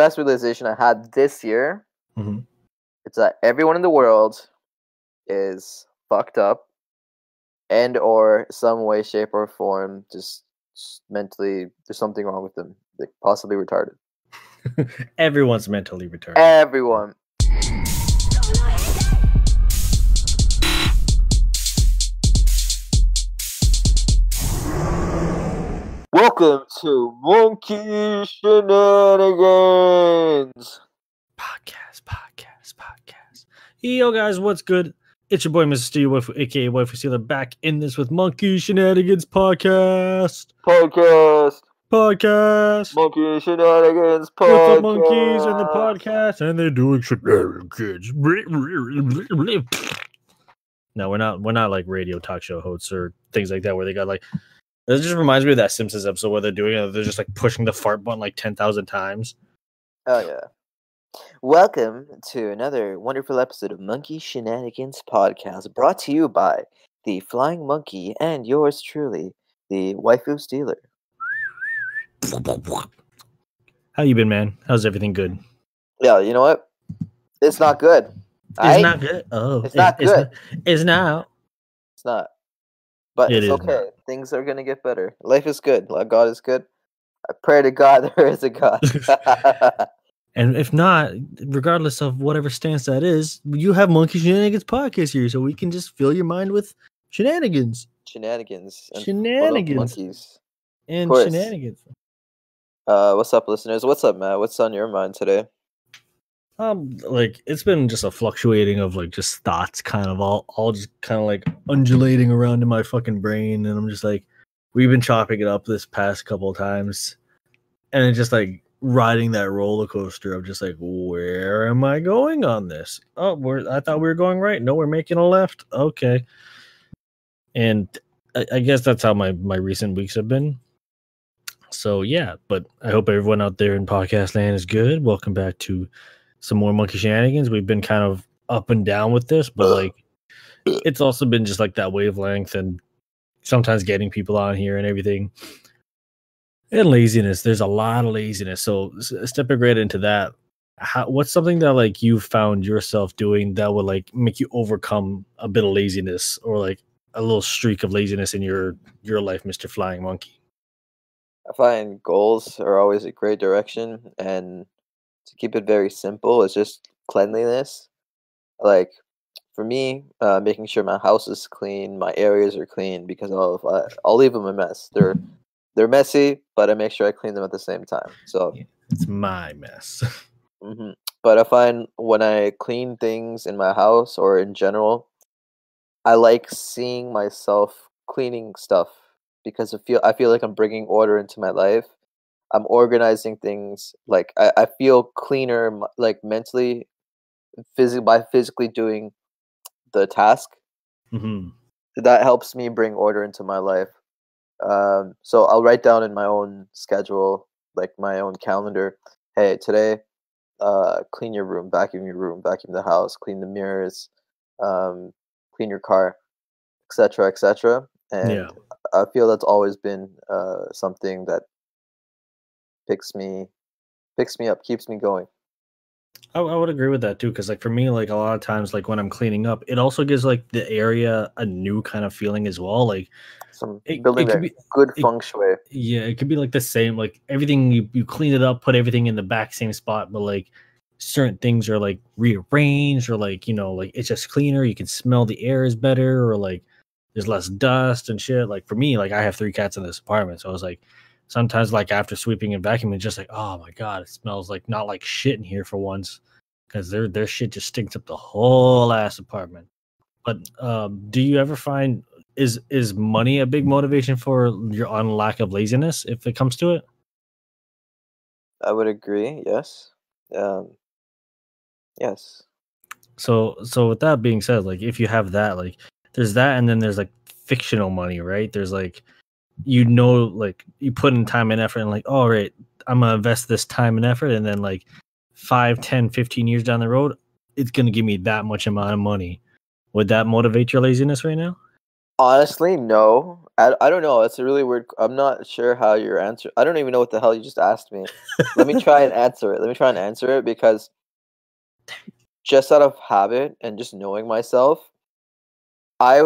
best realization I had this year. Mhm. It's that everyone in the world is fucked up, and or some way, shape, or form just, just mentally there's something wrong with them, like possibly retarded. Everyone's mentally retarded. Everyone. Welcome to Monkey Shenanigans. podcast, podcast, podcast. Yo, guys, what's good? It's your boy, Mr. Steve, Waifu, aka Waifu Stealer, back in this with Monkey Shenanigans podcast. Podcast. Podcast. Monkey Shenanigans with podcast. the monkeys and the podcast, and they're doing shenanigans. No, we're not. We're not like radio talk show hosts or things like that, where they got like. This just reminds me of that Simpsons episode where they're doing it. They're just like pushing the fart button like ten thousand times. Oh yeah. Welcome to another wonderful episode of Monkey Shenanigans podcast, brought to you by the Flying Monkey and yours truly, the Waifu Stealer. How you been, man? How's everything good? Yeah, you know what? It's not good. It's not good. Oh, It's not It's, good. it's now. It's not. But It it's okay. not. Things are gonna get better. Life is good. God is good. I pray to God there is a God. And if not, regardless of whatever stance that is, you have Monkey Shenanigans podcast here, so we can just fill your mind with shenanigans Shenanigans. and Shenanigans. Monkeys. and shenanigans. Uh, what's up, listeners? What's up, Matt? What's on your mind today? Um, like it's been just a fluctuating of like just thoughts, kind of all, all just kind of like undulating around in my fucking brain, and I'm just like, we've been chopping it up this past couple times, and it's just like riding that roller coaster of just like, where am I going on this? Oh, we're I thought we were going right. No, we're making a left. Okay, and I, I guess that's how my my recent weeks have been. So yeah, but I hope everyone out there in podcast land is good. Welcome back to some more monkey shenanigans. We've been kind of up and down with this, but like it's also been just like that wavelength and sometimes getting people on here and everything. And laziness. There's a lot of laziness. So stepping right into that, how, what's something that like you found yourself doing that would like make you overcome a bit of laziness or like a little streak of laziness in your your life, Mister Flying Monkey? I find goals are always a great direction, and to keep it very simple, it's just cleanliness. Like for me, uh, making sure my house is clean, my areas are clean, because I'll I, I'll leave them a mess. They're they're messy, but I make sure I clean them at the same time. So, Yeah. It's my mess. mhm. but I find when I clean things in my house or in general, I like seeing myself cleaning stuff because I feel I feel like I'm bringing order into my life. I'm organizing things like I, I feel cleaner like mentally physically by physically doing the task. Hmm that helps me bring order into my life. Um, so i'll write down in my own schedule like my own calendar hey today uh, clean your room vacuum your room vacuum the house clean the mirrors um, clean your car etc etc and Yeah. i feel that's always been uh, something that picks me picks me up keeps me going I, I would agree with that too, because like for me, like a lot of times, like when I'm cleaning up, it also gives like the area a new kind of feeling as well. Like some It- building it could be- good it- feng shui yeah, it could be like the same. Like everything you you clean it up, put everything in the back same spot, but like certain things are like rearranged or like you know like it's just cleaner. You can smell the air is better or like there's less dust and shit. Like for me, like I have three cats in this apartment, so I was like sometimes like after sweeping and vacuuming, just like oh my god, it smells like not like shit in here for once because their their shit just stinks up the whole ass apartment. But um, do you ever find is is money a big motivation for your on lack of laziness if it comes to it? i would agree yes um, yes So so with that being said, like if you have that, like there's that and then there's like fictional money, right? There's like you know like you put in time and effort and like, all right, I'm gonna invest this time and effort and then like 5, 10, 15 years down the road, it's gonna give me that much amount of money. Would that motivate your laziness right now? Honestly, no. I, I don't know. It's a really weird. I'm not sure how your answer. I don't even know what the hell you just asked me. Let me try and answer it. Let me try and answer it because just out of habit and just knowing myself, I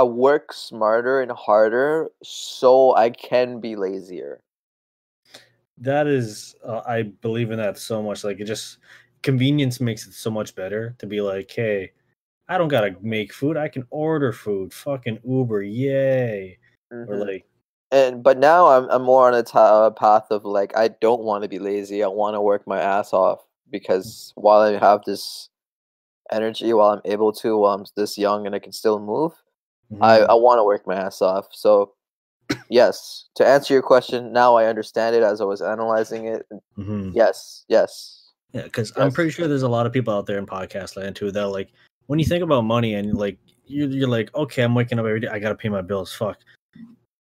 I work smarter and harder so I can be lazier. That is, uh, I believe in that so much. Like it just convenience makes it so much better to be like, hey, I don't gotta make food. I can order food. Fucking Uber, yay! Mm-hmm. Or like, and but now I'm I'm more on a, t- a path of like I don't want to be lazy. I want to work my ass off because while I have this energy, while I'm able to, while I'm this young and I can still move, mm-hmm. I I want to work my ass off. So yes, to answer your question, now I understand it as I was analyzing it. Mm-hmm. Yes, yes. Yeah, because yes. I'm pretty sure there's a lot of people out there in podcast land too that like when you think about money and like you're, you're like, okay, I'm waking up every day, I gotta pay my bills. Fuck.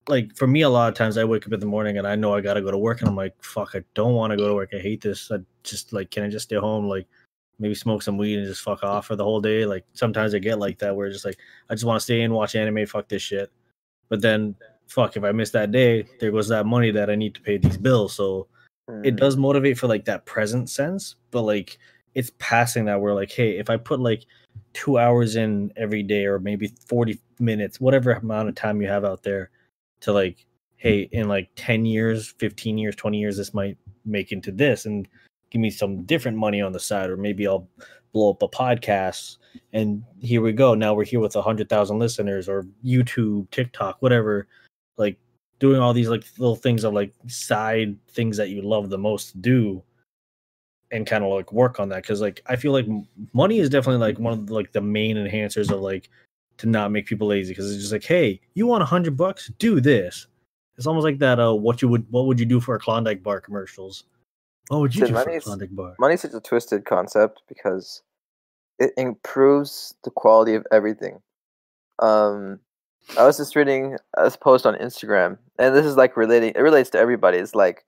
Like for me, a lot of times I wake up in the morning and I know I gotta go to work, and I'm like, fuck, I don't want to go to work. I hate this. I just like, can I just stay home? Like maybe smoke some weed and just fuck off for the whole day. Like sometimes I get like that where it's just like I just want to stay in, watch anime, fuck this shit. But then fuck, if I miss that day, there goes that money that I need to pay these bills. So mm. it does motivate for like that present sense, but like it's passing that where like, hey, if I put like two hours in every day or maybe 40 minutes, whatever amount of time you have out there to like, hey, in like 10 years, 15 years, 20 years, this might make into this and give me some different money on the side, or maybe I'll blow up a podcast and here we go. Now we're here with a hundred thousand listeners or YouTube, TikTok, whatever. Like doing all these like little things of like side things that you love the most to do and kind of like work on that. Because like i feel like money is definitely like one of like the main enhancers of like to not make people lazy. Because it's just like hey you want a hundred bucks? Do this. It's almost like that uh what you would what would you do for a klondike bar commercials what would you do a klondike bar? money's such a twisted concept because it improves the quality of everything. Um i was just reading this post on instagram and this is like relating it relates to everybody. It's like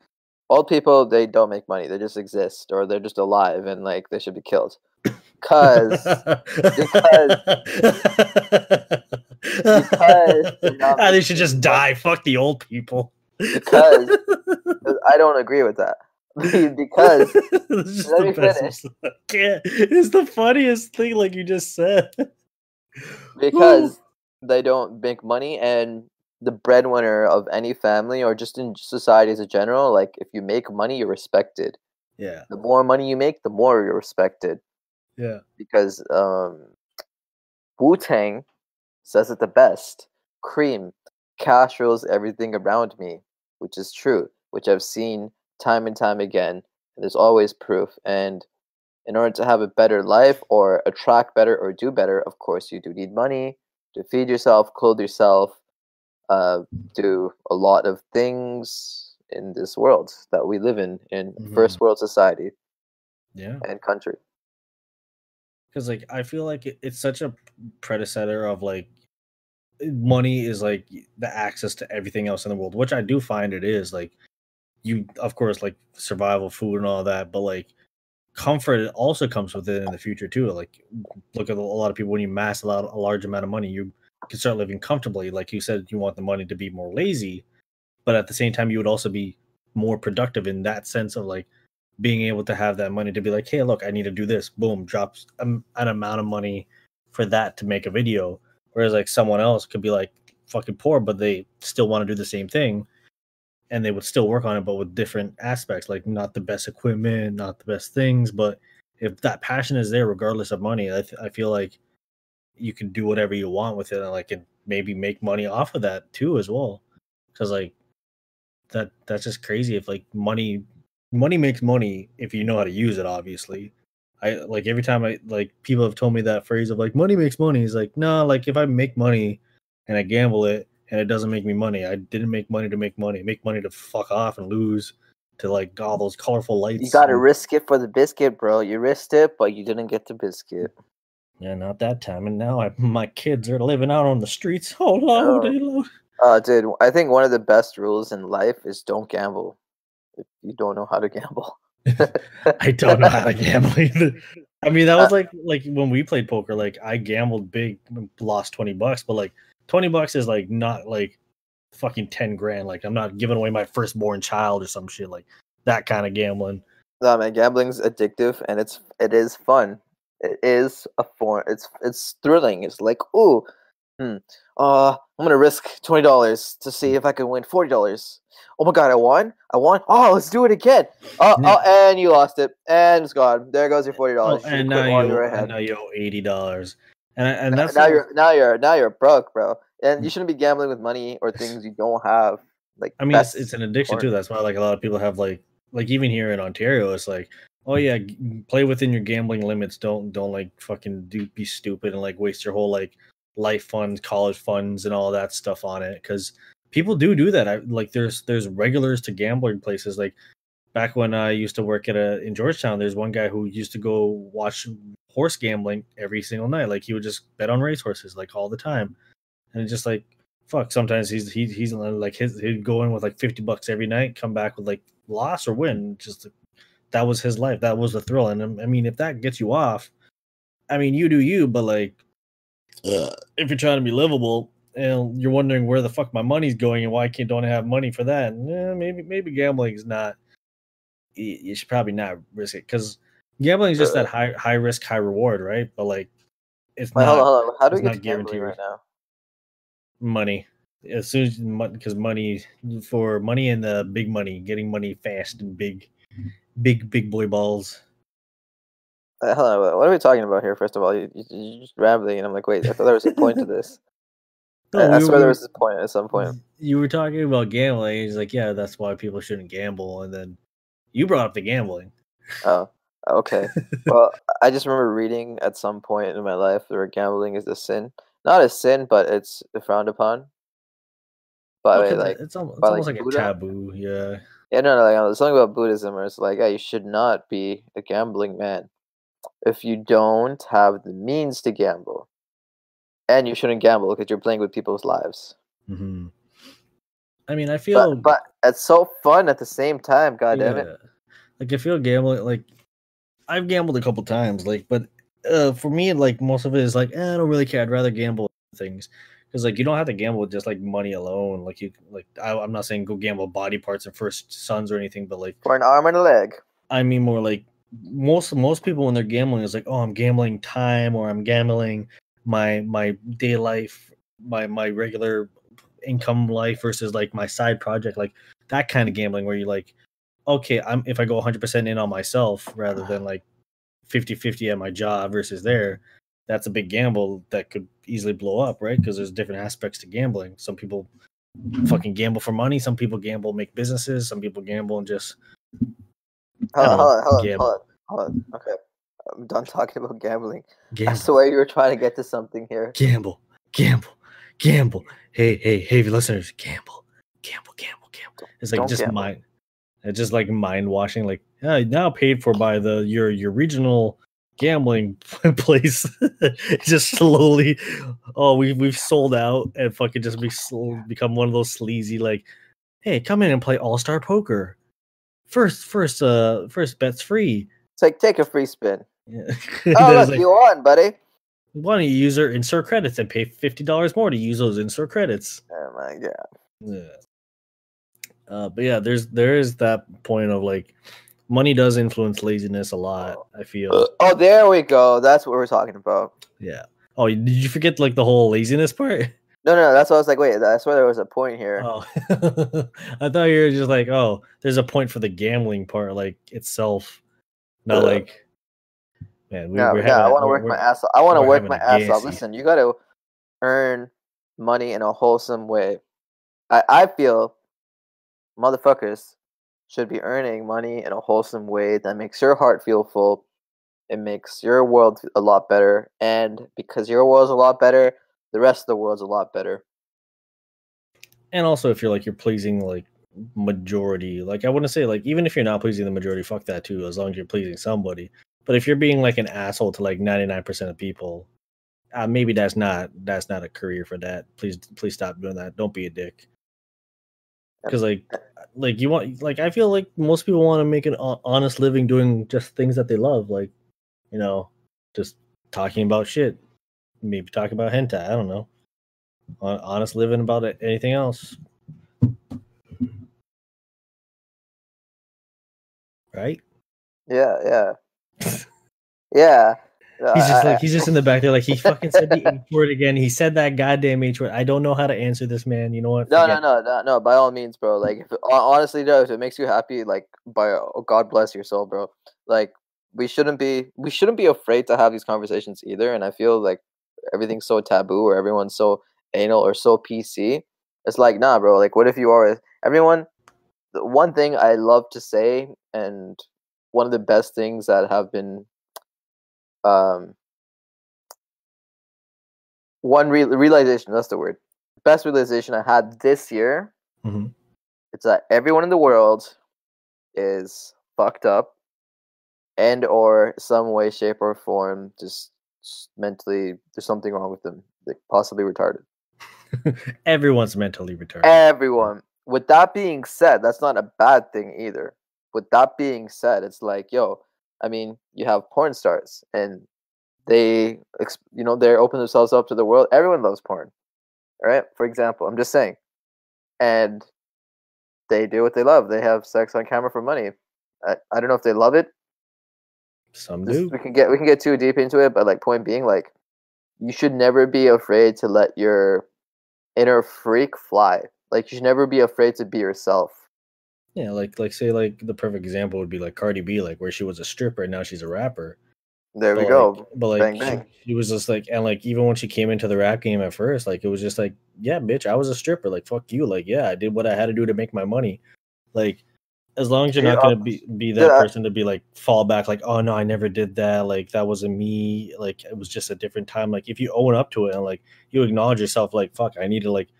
old people they don't make money they just exist or they're just alive and like they should be killed. Because because because ah, they should just die. Fuck the old people. Because i don't agree with that because let me finish. it's the funniest thing like you just said. Because they don't make money and the breadwinner of any family or just in society as a general like if you make money you're respected. Yeah. The more money you make the more you're respected. Yeah. Because um wu-tang says it the best cream cash rules everything around me which is true which i've seen time and time again and there's always proof and in order to have a better life or attract better or do better of course you do need money to feed yourself clothe yourself uh, do a lot of things in this world that we live in in mm-hmm. first world society yeah and country because like i feel like it, it's such a predecessor of like money is like the access to everything else in the world which i do find it is like you of course like survival food and all that but like comfort also comes with it in the future too like look at a lot of people when you mass a, lot, a large amount of money you can start living comfortably. Like you said, you want the money to be more lazy, but at the same time, you would also be more productive in that sense of like being able to have that money to be like, hey, look, I need to do this. Boom, drops an amount of money for that to make a video. Whereas like someone else could be like fucking poor, but they still want to do the same thing and they would still work on it, but with different aspects, like not the best equipment, not the best things. But if that passion is there, regardless of money, I, th- I feel like you can do whatever you want with it and like and maybe make money off of that too as well. Because like that that's just crazy if like money money makes money if you know how to use it obviously. I like every time i like people have told me that phrase of like money makes money. Is like no nah, like if i make money and i gamble it and it doesn't make me money i didn't make money to make money make money to fuck off and lose to like all those colorful lights you gotta and... risk it for the biscuit bro you risked it but you didn't get the biscuit yeah, not that time. And now I, my kids are living out on the streets. Oh, Lord, oh. Lord. Uh, dude, I think one of the best rules in life is don't gamble if you don't know how to gamble. I don't know how to gamble either. I mean, that was uh, like like when we played poker. Like I gambled big, lost twenty bucks, but like 20 bucks is like not like fucking 10 grand. Like I'm not giving away my firstborn child or some shit like that kind of gambling. No man, gambling's addictive and it's it is fun. It is a form. It's it's thrilling. It's like ooh, hmm, uh, I'm gonna risk twenty dollars to see if I can win forty dollars. Oh my god, I won! I won! Oh, let's do it again! Oh, Yeah. oh and you lost it, and it's gone. There goes your forty dollars. and now you and now you owe eighty dollars. And and that's now you're now you're now you're broke, bro. And you shouldn't be gambling with money or things you don't have. Like I mean, it's, it's an addiction too. That's why like a lot of people have like like even here in Ontario, it's like, oh yeah, g- play within your gambling limits. Don't don't like fucking do be stupid and like waste your whole like life funds, college funds, and all that stuff on it. Because people do do that. I, like there's there's regulars to gambling places. Like back when I used to work at a in Georgetown, there's one guy who used to go watch horse gambling every single night. Like he would just bet on racehorses like all the time, and it's just like fuck. Sometimes he's he, he's like his he'd go in with like fifty bucks every night, come back with like loss or win. Just that was his life. That was the thrill. And I mean, if that gets you off, I mean, you do you. But like, if you're trying to be livable and you're wondering where the fuck my money's going and why I can't don't I have money for that, eh, maybe maybe gambling is not. You you should probably not risk it because gambling is just that high high risk high reward, right? But like, it's not hold on, hold on. How do we get not to gambling guaranteed. right now? money as soon as because money for money and the big money getting money fast and big big big boy balls Uh, hold on, what- are we talking about here? First of all, you, you, you're just rambling, and I'm like, wait, I thought there was a point to this. I, I we- swear we- there was a point at some point. you were talking about gambling he's like yeah that's why people shouldn't gamble and then you brought up the gambling Oh, okay. well, I just remember reading at some point in my life where gambling is a sin. Not a sin, but it's frowned upon. By Okay, like, it's almost, it's almost like, like a Buddha? taboo yeah yeah, no, no, like uh, there's something about Buddhism where it's like, yeah, you should not be a gambling man if you don't have the means to gamble, and you shouldn't gamble because you're playing with people's lives. hmm i mean i feel But, but it's so fun at the same time. God damn it. Yeah. Like I feel gambling like I've gambled a couple times, like but uh for me like most of it is like eh, I don't really care. I'd rather gamble things. Because like you don't have to gamble with just like money alone. Like you like I, I'm not saying go gamble body parts and first sons or anything, but like For an arm and a leg. I mean more like most most people when they're gambling is like, oh I'm gambling time or I'm gambling my my day life, my my regular income life versus like my side project, like that kind of gambling where you like, okay, I'm if I go 100 percent in on myself rather than like 50 50 at my job versus there, that's a big gamble that could easily blow up, right? Because there's different aspects to gambling. Some people fucking gamble for money, some people gamble make businesses, some people gamble and just Hold on, hold on, hold on, hold on, hold on. Okay. I'm done talking about gambling. I gamble. swear you were trying to get to something here. gamble, gamble, gamble. Hey, hey, hey, listeners, gamble, gamble, gamble, gamble. It's like don't just gamble. mind. It's just like mind washing. Like yeah, now paid for by the your your regional gambling place. just slowly, oh, we we've sold out and fucking just be become one of those sleazy like, hey, come in and play All Star Poker. First, first, uh, first bet's free. It's like take a free spin. Yeah. Oh look, like, you won, buddy. why don't you use our insert credits and pay fifty dollars more to use those insert credits? Oh my god. Yeah. Uh, but yeah, there's there is that point of like money does influence laziness a lot. I feel. Oh, there we go. That's what we're talking about. Yeah. Oh, did you forget like the whole laziness part? No, no, that's what I was like. Wait, that's where there was a point here. Oh, I thought you were just like, oh, there's a point for the gambling part, like itself. Not Uh, like, man, we, no, having I want to work my ass off. I want to work my ass off. Listen, you got to earn money in a wholesome way. I, I feel motherfuckers should be earning money in a wholesome way that makes your heart feel full. It makes your world a lot better. And because your world's a lot better, the rest of the world's a lot better. and also if you're like you're pleasing like majority like i wouldn't say like even if you're not pleasing the majority fuck that too as long as you're pleasing somebody but if you're being like an asshole to like 99% of people uh, maybe that's not that's not a career for that please please stop doing that don't be a dick because like like you want like i feel like most people want to make an honest living doing just things that they love like you know just talking about shit maybe talk about hentai i don't know Honest living about it. Anything else? Right? Yeah, yeah, yeah. He's just like he's just in the back there, like he fucking said the H word again. He said that goddamn H word. I don't know how to answer this man. You know what? No, no, Forget no, no, no. By all means, bro. Like, if, honestly, though, if it makes you happy, like, by oh, God bless your soul, bro. Like, we shouldn't be, we shouldn't be afraid to have these conversations either. And I feel like everything's so taboo, or everyone's so anal or so PC. It's like, nah, bro. Like, what if you are everyone? The one thing I love to say, and one of the best things that have been, um, one re- realization. That's the word best realization I had this year Mhm. it's that everyone in the world is fucked up and or some way, shape, or form just, just mentally there's something wrong with them. Like possibly retarded. Everyone's mentally retarded. Everyone. With that being said, that's not a bad thing either. With that being said, it's like, yo, I mean, you have porn stars and they, you know, they're open themselves up to the world. Everyone loves porn, all right? For example, I'm just saying, and they do what they love. They have sex on camera for money. I, I don't know if they love it. Some This- do. we can get we can get too deep into it, but like point being, like you should never be afraid to let your inner freak fly. Like you should never be afraid to be yourself. Yeah, like like say like the perfect example would be like Cardi B, like where she was a stripper and now she's a rapper. There we But, go. but like Bang, she- bang. She, was just like, and like even when she came into the rap game at first, like it was just like, yeah, bitch, I was a stripper. Like fuck you. Like yeah, I did what I had to do to make my money. Like as long as you're not gonna be be that yeah, person to be like fall back, like oh no, I never did that. Like that wasn't me. Like it was just a different time. Like if you own up to it and like you acknowledge yourself, like fuck, I need to like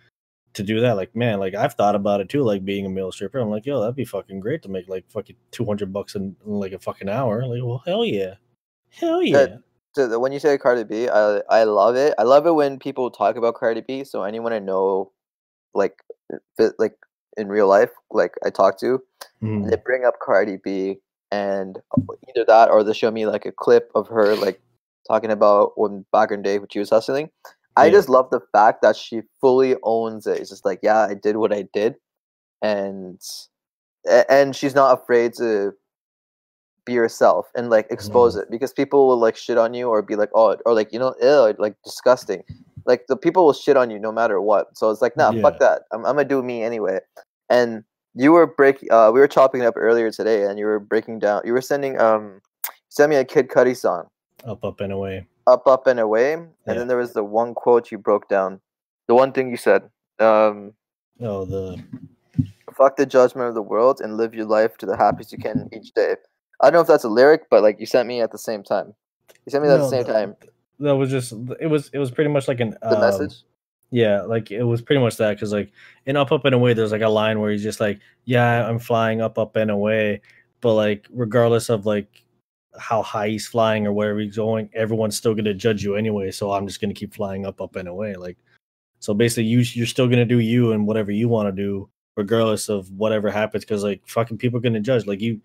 to do that. Like man, like I've thought about it too. Like being a male stripper, I'm like yo, that'd be fucking great to make like fucking two hundred bucks in, in like a fucking hour. Like well, hell yeah, hell yeah. That- So the- when you say Cardi B, I I love it. I love it when people talk about Cardi B. So anyone I know, like, fi- like in real life, like I talk to, Mhm. they bring up Cardi B, and uh, either that or they show me like a clip of her like talking about when back in the day when she was hustling. I Yeah. just love the fact that she fully owns it. It's just like, yeah, I did what I did, and and she's not afraid to be yourself and like expose it because people will like shit on you or be like, oh, or like you know, ew, like disgusting. Like the people will shit on you no matter what. So it's like, nah, fuck that. I'm, I'm gonna do me anyway. And you were breaking. Uh, we were chopping it up earlier today, and you were breaking down. You were sending um, send me a Kid Cudi song, Up, up and away. "Up, Up and Away," and Yeah. then there was the one quote you broke down. The one thing you said, um, Oh, the "Fuck the judgment of the world and live your life to the happiest you can each day." I don't know if that's a lyric, but like you sent me at the same time. You sent me that at the same the- time. that was just it was it was pretty much like an The um, message. Yeah, like it was pretty much that because like in Up Up and Away, there's like a line where he's just like, "Yeah, I'm flying up, up and away," but like regardless of like how high he's flying or where he's going, everyone's still gonna judge you anyway. So I'm just gonna keep flying up, up and away. Like so, basically, you you're still gonna do you and whatever you want to do, regardless of whatever happens. Because like fucking people are gonna judge. Like you,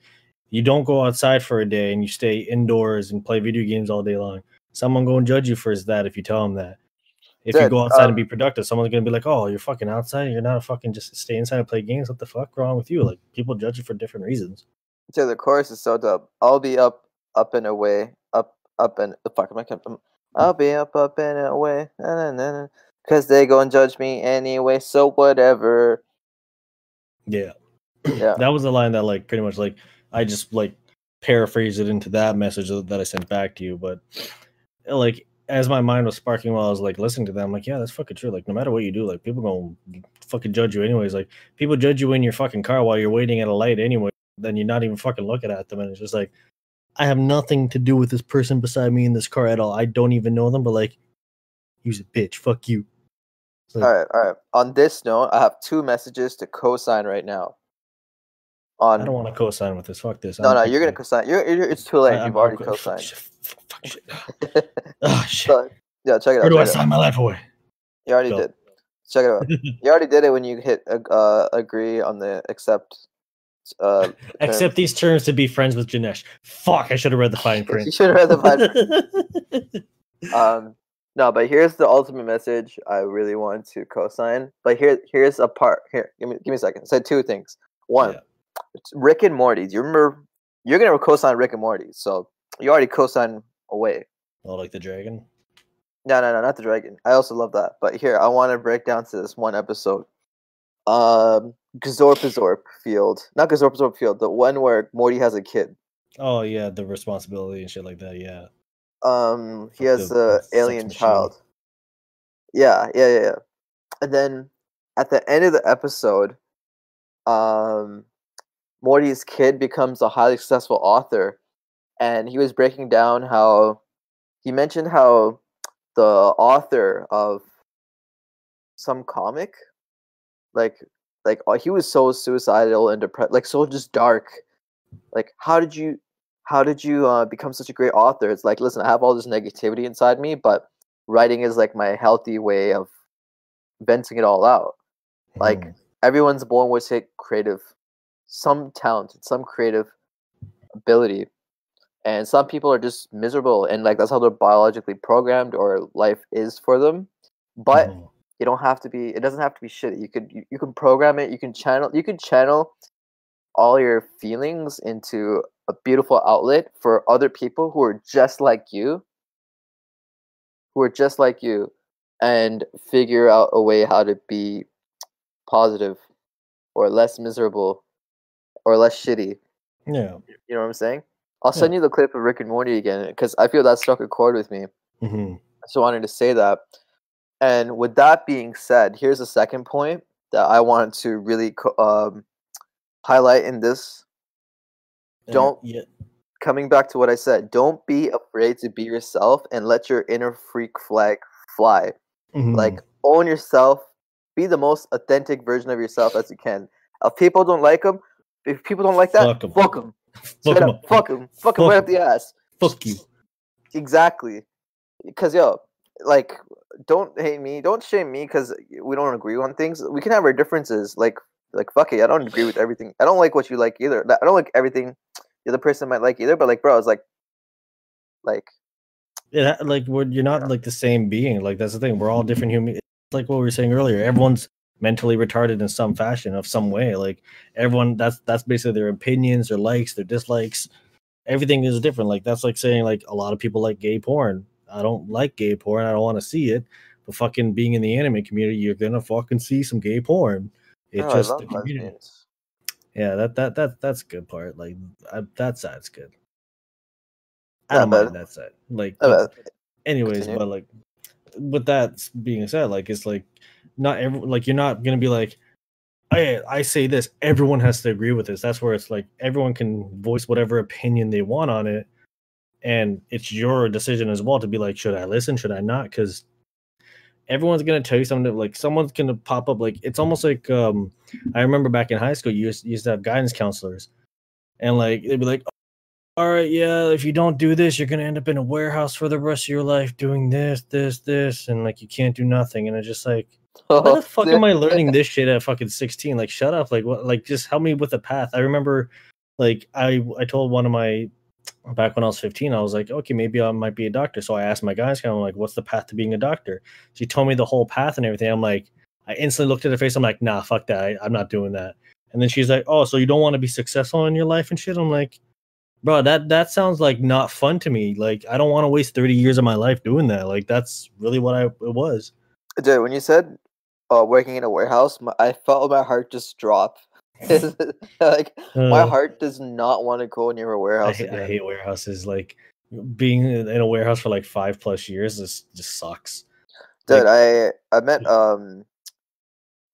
you don't go outside for a day and you stay indoors and play video games all day long. Someone gonna judge you for that if you tell them that. If you go outside and um, be productive, someone's gonna be like, "Oh, you're fucking outside. You're not a fucking just stay inside and play games. What the fuck wrong with you?" Like people judge you for different reasons. So the chorus is so dope. I'll be up, up and away, up, up and the fuck am I? com- um, I'll be up, up and away, na, na, na, na, cause they gonna judge me anyway. So whatever. Yeah, Yeah. that was the line that like pretty much like I just like paraphrased it into that message that I sent back to you. But like as my mind was sparking while I was like listening to that, I'm like, yeah, that's fucking true. Like no matter what you do, like people gonna fucking judge you anyways. Like people judge you in your fucking car while you're waiting at a light anyway. Then you're not even fucking looking at them, and it's just like I have nothing to do with this person beside me in this car at all. I don't even know them, but like, use a bitch. Fuck you. Like, All right, all right. On this note, I have two messages to co-sign right now. On I don't want to co-sign with this. Fuck this. no, no, you're gonna co-sign. You're, you're it's too late. I- You've I'm- already co- co-signed. shit, fuck- shit. Ah, shit. So, yeah, check it out. Where do I it out. sign my life away? You already Go. did. Check it out. You already did it when you hit uh, agree on the accept. Uh. Accept these terms to be friends with Janesh. Fuck, I should have read the fine print. you should have read the fine print. Um, No, but here's the ultimate message I really want to co-sign. But here, here's a part. Here, give me, give me a second. Said two things. One, Yeah. it's Rick and Morty. Do you remember? You're gonna co-sign Rick and Morty, so you already co-sign away. Oh, like the dragon. No, no, no, not the dragon. I also love that. But here, I want to break down to this one episode. Um, Gazorpazorp Field, not Gazorpazorp Field, the one where Morty has a kid. Oh yeah, the responsibility and shit like that. Yeah. Um, he has the a alien machine. child. Yeah, yeah, yeah, yeah. And then at the end of the episode, um, Morty's kid becomes a highly successful author, and he was breaking down how he mentioned how the author of some comic, like, like uh, he was so suicidal and depressed, like so just dark. Like, how did you how did you uh, become such a great author? It's like, listen, I have all this negativity inside me, but writing is like my healthy way of venting it all out. Like Mhm. everyone's born with a creative, some talent, some creative ability, and some people are just miserable, and like that's how they're biologically programmed or life is for them. But Mhm. You don't have to be. It doesn't have to be shitty. You could you, you can program it. You can channel. You can channel all your feelings into a beautiful outlet for other people who are just like you who are just like you and figure out a way how to be positive or less miserable or less shitty yeah. you know what i'm saying i'll Yeah. send you the clip of rick and morty again because i feel that struck a chord with me hmm so I wanted to say that. And with that being said, here's a second point that I wanted to really um, highlight in this. Don't- Yeah. Coming back to what I said, don't be afraid to be yourself and let your inner freak flag fly. mhm. Like, own yourself, be the most authentic version of yourself as you can. If people don't like them, if people don't like that, fuck them. Fuck them. Fuck them. Fuck them Fuck right 'em. up the ass. Fuck you. Exactly. Because yo, like, don't hate me, don't shame me because we don't agree on things. We can have our differences. Like, like fuck it, I don't agree with everything. I don't like what you like either. I don't like everything the other person might like either. But like, bro, it's like, like, ha- like we're, you're not like the same being like that's the thing we're all different mm-hmm. human it's like what we were saying earlier everyone's mentally retarded in some fashion of some way like everyone that's that's basically their opinions their likes their dislikes everything is different like that's like saying like a lot of people like gay porn i don't like gay porn i don't want to see it but fucking being in the anime community you're gonna fucking see some gay porn. It's oh, just the community. Yeah that that that that's a good part like I, that side's good. I don't mind that side like Oh, anyways Continue. but like with that being said like it's like not every like you're not gonna be like I, I say this everyone has to agree with this. That's where it's like everyone can voice whatever opinion they want on it and it's your decision as well to be like should i listen should i not because everyone's gonna tell you something like someone's gonna pop up like it's almost like um i remember back in high school you used, used to have guidance counselors and like they'd be like all right yeah if you don't do this you're gonna end up in a warehouse for the rest of your life doing this this this and like you can't do nothing and it's just like why the fuck am I learning this shit at fucking 16? Like, shut up. Like, what? Like, just help me with the path. I remember, like, I I told one of my back when I was 15, I was like, okay, maybe I might be a doctor. So I asked my guys, kind of like, what's the path to being a doctor? She told me the whole path and everything. I'm like, I instantly looked at her face. I'm like, nah, fuck that. I, I'm not doing that. And then she's like, oh, so you don't want to be successful in your life and shit? I'm like, bro, that that sounds like not fun to me. Like, I don't want to waste 30 years of my life doing that. Like, that's really what I it was. Dude, when you said uh, working in a warehouse, my, I felt my heart just drop. like my Uh, heart does not want to go near a I, warehouse hate, I hate warehouses. Like being in a warehouse for like five plus years is just sucks. Dude, like- I I met um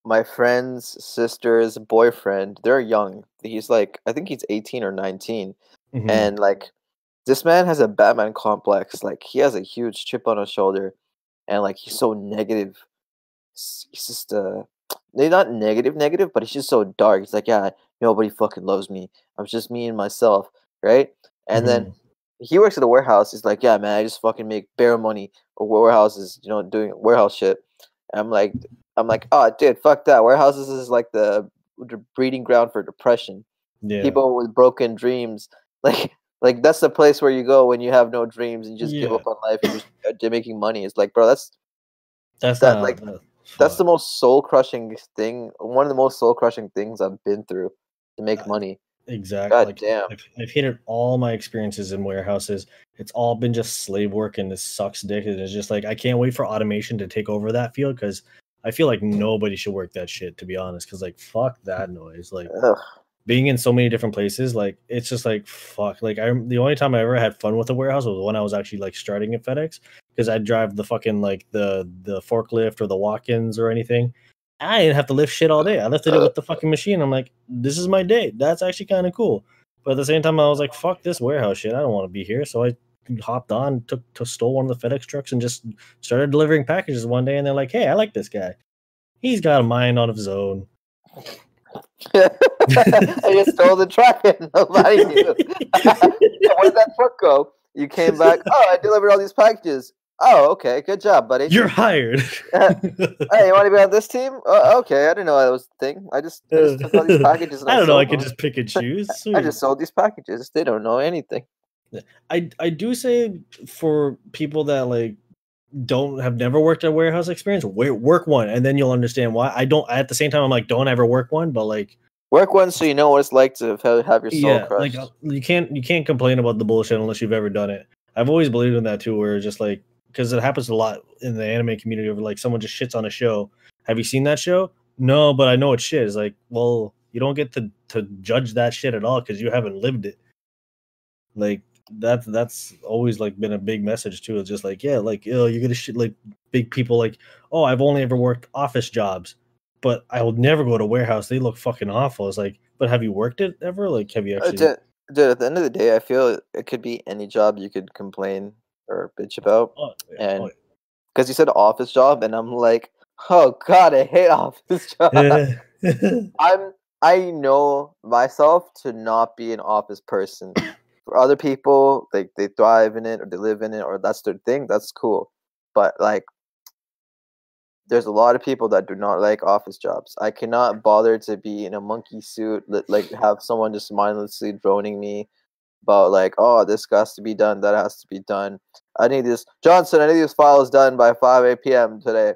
my friend's sister's boyfriend. They're young. He's like I think he's 18 or 19. Mhm. And like this man has a Batman complex. Like he has a huge chip on his shoulder and like he's so negative. He's just uh they're not negative negative, but it's just so dark. It's like, yeah, nobody fucking loves me. I'm just me and myself, right? And then Mhm. he works at a warehouse. He's like, yeah, man, I just fucking make bare money or warehouses, you know, doing warehouse shit. And I'm like, I'm like, oh, dude, fuck that. Warehouses is like the, the breeding ground for depression. yeah, People with broken dreams, like, Like that's the place where you go when you have no dreams and you just give up on life and you're just uh, making money. It's like, bro, that's That's that, not, like, that- that's the most soul crushing thing. One of the most soul crushing things I've been through to make Uh, money. Exactly. God like, damn. I've, I've hated all my experiences in warehouses. It's all been just slave work, and this sucks dick. And it's just like I can't wait for automation to take over that field because I feel like nobody should work that shit. To be honest, because like fuck that noise. Like Ugh. being in so many different places, like it's just like fuck. Like I the only time I ever had fun with a warehouse was when I was actually like starting at FedEx because I'd drive the fucking like the the forklift or the walk-ins or anything. I didn't have to lift shit all day. I lifted it with the uh. fucking machine. I'm like, this is my day. That's actually kind of cool. But at the same time, I was like, fuck this warehouse shit. I don't want to be here. So I hopped on, took to stole one of the FedEx trucks and just started delivering packages one day. And they're like, hey, I like this guy. He's got a mind on his own. I just stole the truck and nobody knew. Where did that truck go? You came back. Oh, I delivered all these packages. Oh, okay, good job, buddy. You're hired. hey, you want to be on this team? Uh, okay, I didn't know that was a thing. I just, I just took all these packages. And I don't know. I could them. just pick and choose. I just sold these packages. They don't know anything. I I do say for people that like don't have never worked a warehouse experience, work one, and then you'll understand why. I don't. At the same time, I'm like, don't ever work one, but like, Work one so you know what it's like to have, your soul yeah, crushed. like uh, you can't you can't complain about the bullshit unless you've ever done it. I've always believed in that too, where it's just like because it happens a lot in the anime community, where like someone just shits on a show. Have you seen that show? No, but I know it's shit. It's like, well, you don't get to to judge that shit at all because you haven't lived it. Like that's that's always like been a big message too. It's just like, yeah, like oh, you're gonna shit like big people like, oh, I've only ever worked office jobs, but I will never go to warehouse. They look fucking awful. It's like, but have you worked it ever? Like, have you Uh, actually? dude, dude, at the end of the day, I feel it could be any job you could complain or bitch about. Oh, yeah, and- oh, Because you said office job, and I'm like, oh god, I hate office job. I'm I know myself to not be an office person. For other people, like they thrive in it or they live in it or that's their thing, that's cool. But like there's a lot of people that do not like office jobs. I cannot bother to be in a monkey suit, li- like have someone just mindlessly droning me about like, oh, this has to be done, that has to be done. I need this Johnson, I need these files done by five PM today.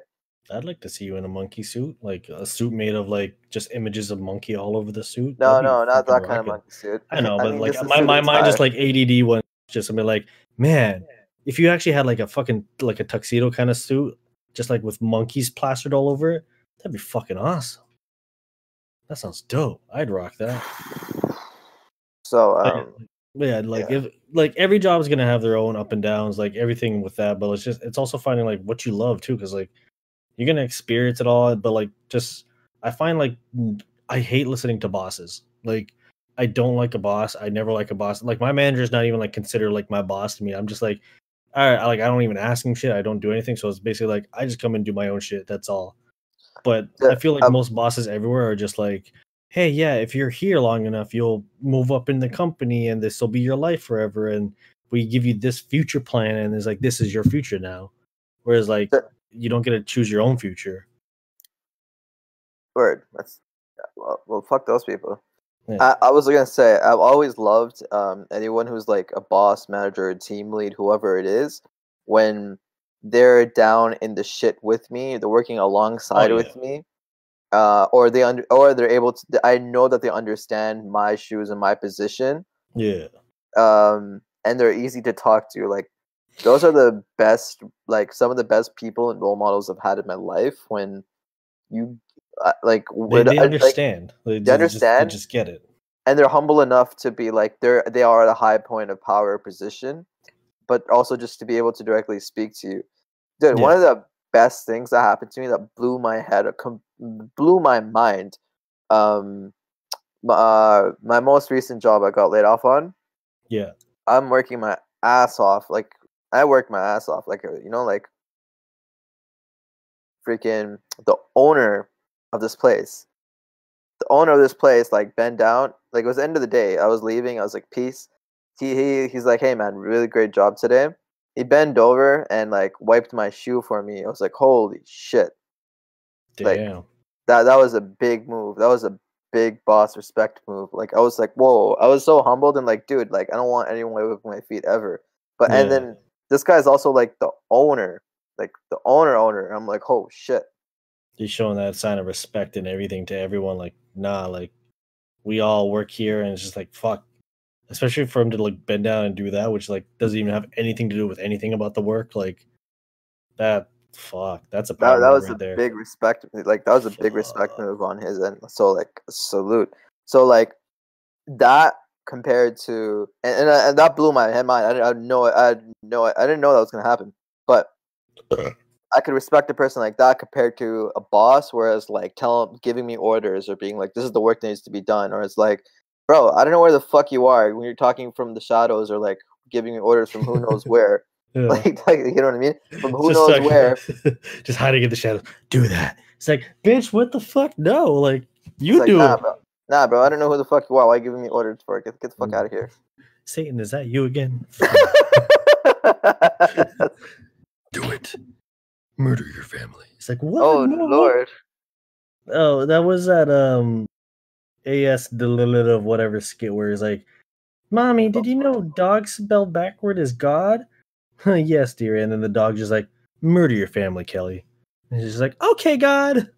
I'd like to see you in a monkey suit, like a suit made of like just images of monkey all over the suit. No, no, not that kind of monkey suit. I know, but mean, like my my mind just like ADD one, just to be like, man, if you actually had like a fucking like a tuxedo kind of suit, just like with monkeys plastered all over it, that'd be fucking awesome. That sounds dope. I'd rock that. So um, yeah, like yeah. if like every job is gonna have their own up and downs, like everything with that. But it's just it's also finding like what you love too, because like you're gonna experience it all. But like just I find like I hate listening to bosses. Like I don't like a boss. I never like a boss. Like my manager's not even like considered like my boss to me. I'm just like, all right, I, like I don't even ask him shit. I don't do anything. So it's basically like I just come and do my own shit. That's all. But I feel like um, most bosses everywhere are just like, hey, yeah, if you're here long enough, you'll move up in the company and this will be your life forever. And we give you this future plan, and it's like this is your future now. Whereas like you don't get to choose your own future. word. That's well, well, fuck those people. Yeah. I, I was gonna say I've always loved um, anyone who's like a boss, manager, team lead, whoever it is, when they're down in the shit with me, they're working alongside yeah. with me, uh, or they under, or they're able to. I know that they understand my shoes and my position, Yeah. um, and they're easy to talk to. Like those are the best, like some of the best people and role models I've had in my life. When you uh, like, They, would they I- like, understand. they, just- understand? They just get it. and they're humble enough to be like they're they are at a high point of power position, but also just to be able to directly speak to you. Dude, one of the best things that happened to me that blew my head, uh, com- blew my mind. Um, uh, my most recent job I got laid off on. Yeah. I'm working my ass off. Like I work my ass off. Like uh, you know, like freaking the owner of this place. The owner of this place like bent down. Like it was the end of the day. I was leaving. I was like, peace. He, he he's like, hey man, really great job today. He bent over and like wiped my shoe for me. I was like, holy shit. Damn. Like, That that was a big move. That was a big boss respect move. Like I was like, whoa! I was so humbled and like, dude, like I don't want anyone with my feet ever. But and then this guy's also like the owner, like the owner owner. I'm like, oh shit. He's showing that sign of respect and everything to everyone. Like, nah, like we all work here, and it's just like fuck. Especially for him to like bend down and do that, which like doesn't even have anything to do with anything about the work. Like that, fuck. That's a That, power that move was right a there. big respect. Like that was a big respect move on his end. So like salute. So like that compared to and and, and that blew my head mind. I didn't, I had no I had no I didn't know that was gonna happen. But I could respect a person like that compared to a boss, whereas like tell giving me orders or being like, "This is the work that needs to be done," or it's like, "Bro, I don't know where the fuck you are when you're talking from the shadows or like giving me orders from who knows where." Yeah. like, like, you know what I mean? From who Just knows like- where? just hiding in the shadows. Do that. It's like, bitch, what the fuck? No, like you It's like, do nah, it. bro. Nah, bro. I don't know who the fuck you are. Why are you giving me orders for it? Get, get the fuck Mm. out of here. Satan, is that you again? do it. Murder your family. It's like what? oh No, lord. Oh, that was that um AS delimited whatever skit where he's like, Mommy, did you know dog spelled backward is God? yes, dear. And then the dog just like, murder your family, Kelly. And she's like, okay, God.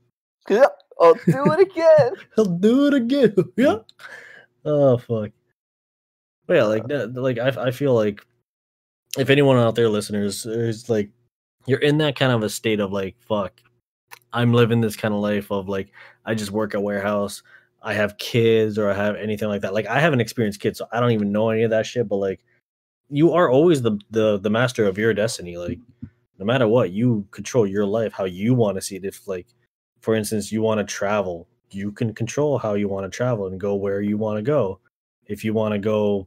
Yeah, I'll do it again. He'll do it again. yeah. Oh fuck. But yeah, like uh. that, like I I feel like if anyone out there listeners is like you're in that kind of a state of like fuck, I'm living this kind of life of like I just work at warehouse, I have kids or I have anything like that. Like I haven't experienced kids, so I don't even know any of that shit. But like you are always the the the master of your destiny. Like no matter what, you control your life how you want to see it. If like for instance, you want to travel, you can control how you want to travel and go where you want to go. If you want to go,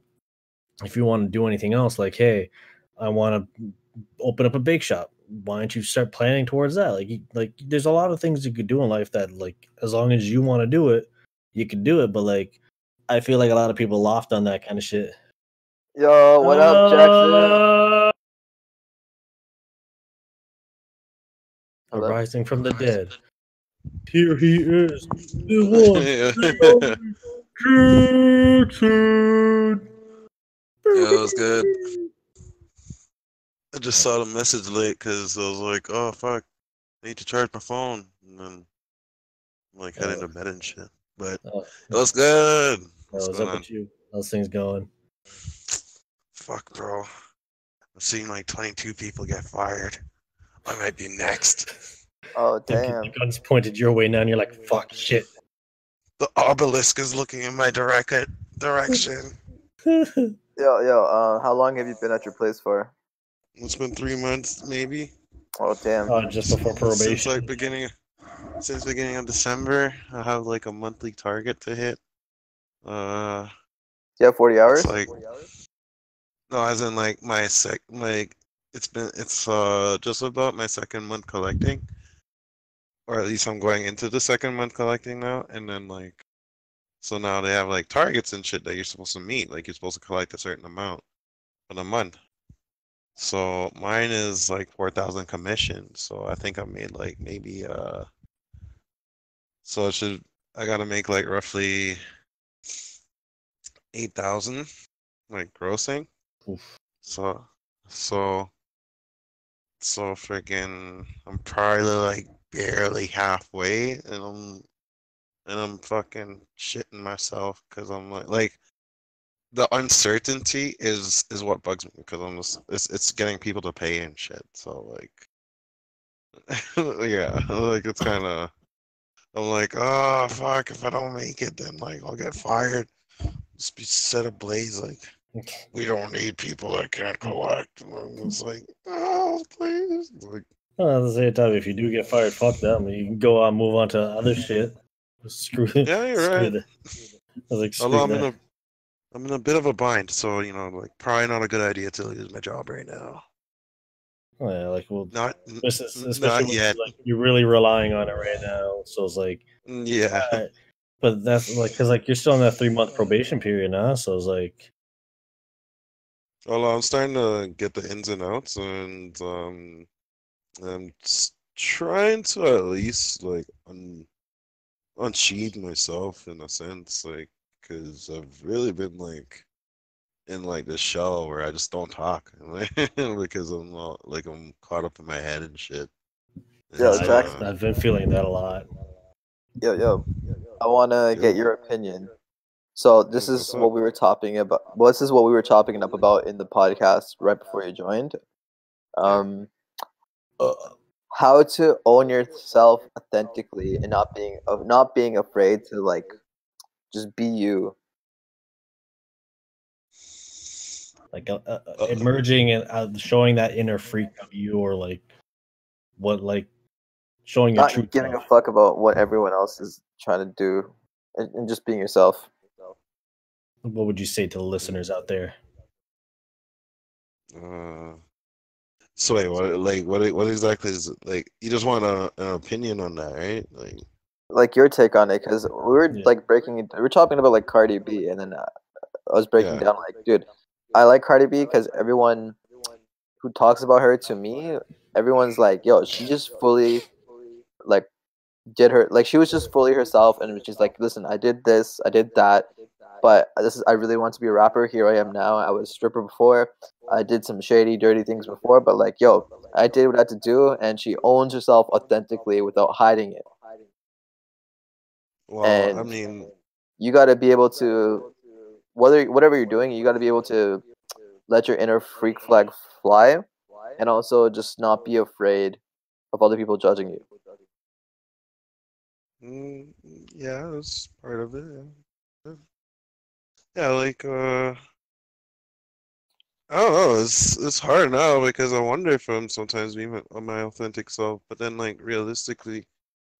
if you want to do anything else, like, hey, I want to open up a bake shop. Why don't you start planning towards that? Like, like there's a lot of things you could do in life that, like, as long as you want to do it, you can do it. But like, I feel like a lot of people loft on that kind of shit. Yo, what up, Jackson? Uh, Hello? Arising from the dead. Here he is, the one, Jackson. Yeah, it was good. I just saw the message late because I was like, oh fuck, I need to charge my phone. And then I'm like heading to bed and shit. But Oh, it was good. that What's was going up on? with you. How's things going? Fuck, bro. I'm seeing like 22 people get fired. I might be next. Oh damn. The gun's pointed your way now, and you're like, "Fuck, shit." The obelisk is looking in my direct direction. Yo, yo, uh, how long have you been at your place for? It's been three months, maybe. Oh damn. uh, just before probation. Since like beginning, since beginning of December, I have like a monthly target to hit. Uh, Yeah, forty hours? like- no, as in like my sec, like it's been it's uh just about my second month collecting, or at least I'm going into the second month collecting now, and then like, so now they have like targets and shit that you're supposed to meet, like you're supposed to collect a certain amount in a month. So mine is like four thousand commission, so I think I made like maybe uh, so it should I gotta make like roughly eight thousand, like grossing. So, so, so freaking, I'm probably like barely halfway, and I'm, and I'm fucking shitting myself because I'm like, like, the uncertainty is is what bugs me because I'm just, it's it's getting people to pay and shit. So like, yeah, like it's kind of, I'm like, oh fuck, if I don't make it, then like I'll get fired. Just be set ablaze like we don't need people that can't mm. collect. And I'm just like, oh, please. Like, Well, at the same time, if you do get fired, fuck them. You can go on, move on to other shit. Screw it. yeah, you're screw right. the- I was like, screw Although I'm that. in a, I'm in a bit of a bind, so you know, like, probably not a good idea to lose my job right now. Oh, yeah, like, well, Not, n- this is- n- especially not yet. like, you're really relying on it right now. So it's like, mm, Yeah, alright. but that's like, because like you're still in that three month probation period now. So it's like, well, I'm starting to get the ins and outs, and um, I'm trying to at least like un- unsheathed myself in a sense, like because I've really been like in like this shell where I just don't talk because I'm not, like I'm caught up in my head and shit. And, Yo, I, Jack- uh, I've been feeling that a lot. Yo, yo, I want to get your opinion. So this is what we were talking about. Well, this is what we were talking up about in the podcast right before you joined. Um, uh, how to own yourself authentically and not being of not being afraid to like just be you. Like uh, uh, emerging and uh, showing that inner freak of you, or like what, like showing your Not true giving a fuck about what everyone else is trying to do, and, and just being yourself. What would you say to the listeners out there? Uh, so wait, what? Like, what? What exactly is? Like, you just want a, an opinion on that, right? Like, Like your take on it, because we were Yeah. like breaking. We were talking about like Cardi B, and then uh, I was breaking Yeah. down like, dude, I like Cardi B because everyone who talks about her to me, everyone's like, yo, she just fully like did her like she was just fully herself, and was just like, listen, I did this, I did that, but this is I really want to be a rapper. Here I am now. I was a stripper before. I did some shady, dirty things before, but like, yo, I did what I had to do, and she owns herself authentically without hiding it. well, I mean, You got to be able to, whether whatever you're doing, you got to be able to let your inner freak flag fly, and also just not be afraid of other people judging you. mm, yeah, that's part of it. Yeah, yeah, like, uh, I don't know. It's it's hard now because I wonder if I'm sometimes being my, my authentic self, but then like realistically,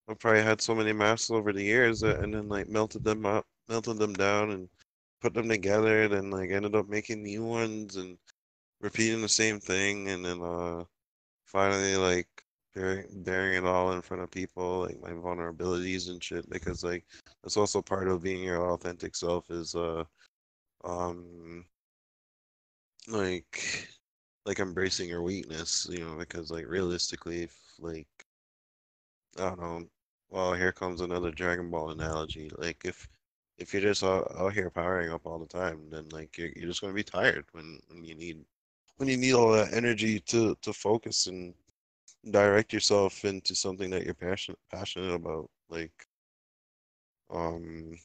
I've probably had so many masks over the years that, and then like melted them up, melted them down, and put them together, and then like ended up making new ones and repeating the same thing, and then uh, finally like bearing it all in front of people, like my vulnerabilities and shit, because like that's also part of being your authentic self is uh, um, like like embracing your weakness, you know, because like realistically, if like I don't know, well, here comes another Dragon Ball analogy. Like if if you're just out, out here powering up all the time, then like you're you're just gonna be tired when when you need when you need all that energy to to focus and direct yourself into something that you're passionate passionate about. Like um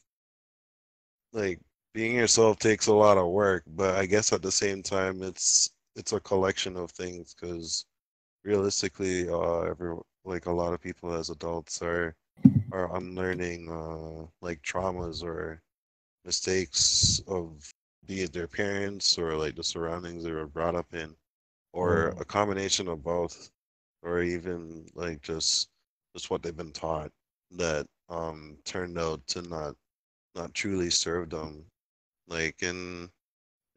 like being yourself takes a lot of work, but I guess at the same time it's it's a collection of things because realistically, uh, every like a lot of people as adults are are unlearning uh like traumas or mistakes of be it their parents or like the surroundings they were brought up in, or Mm. a combination of both, or even like just just what they've been taught that um turned out to not not truly serve them like in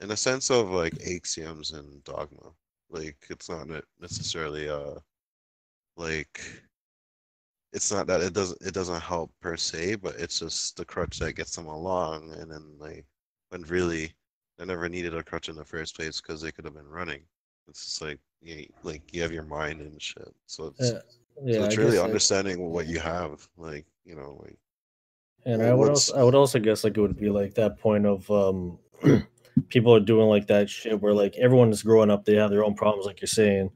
in a sense of like axioms and dogma like it's not necessarily uh like it's not that it doesn't it doesn't help per se but it's just the crutch that gets them along and then like when really they never needed a crutch in the first place because they could have been running it's just like you like you have your mind and shit so it's Yeah, yeah. so it's really I- understanding what you have like you know like And I would what's- also, I would also guess like it would be like that point of um, people are doing like that shit where like everyone is growing up, they have their own problems, like you're saying.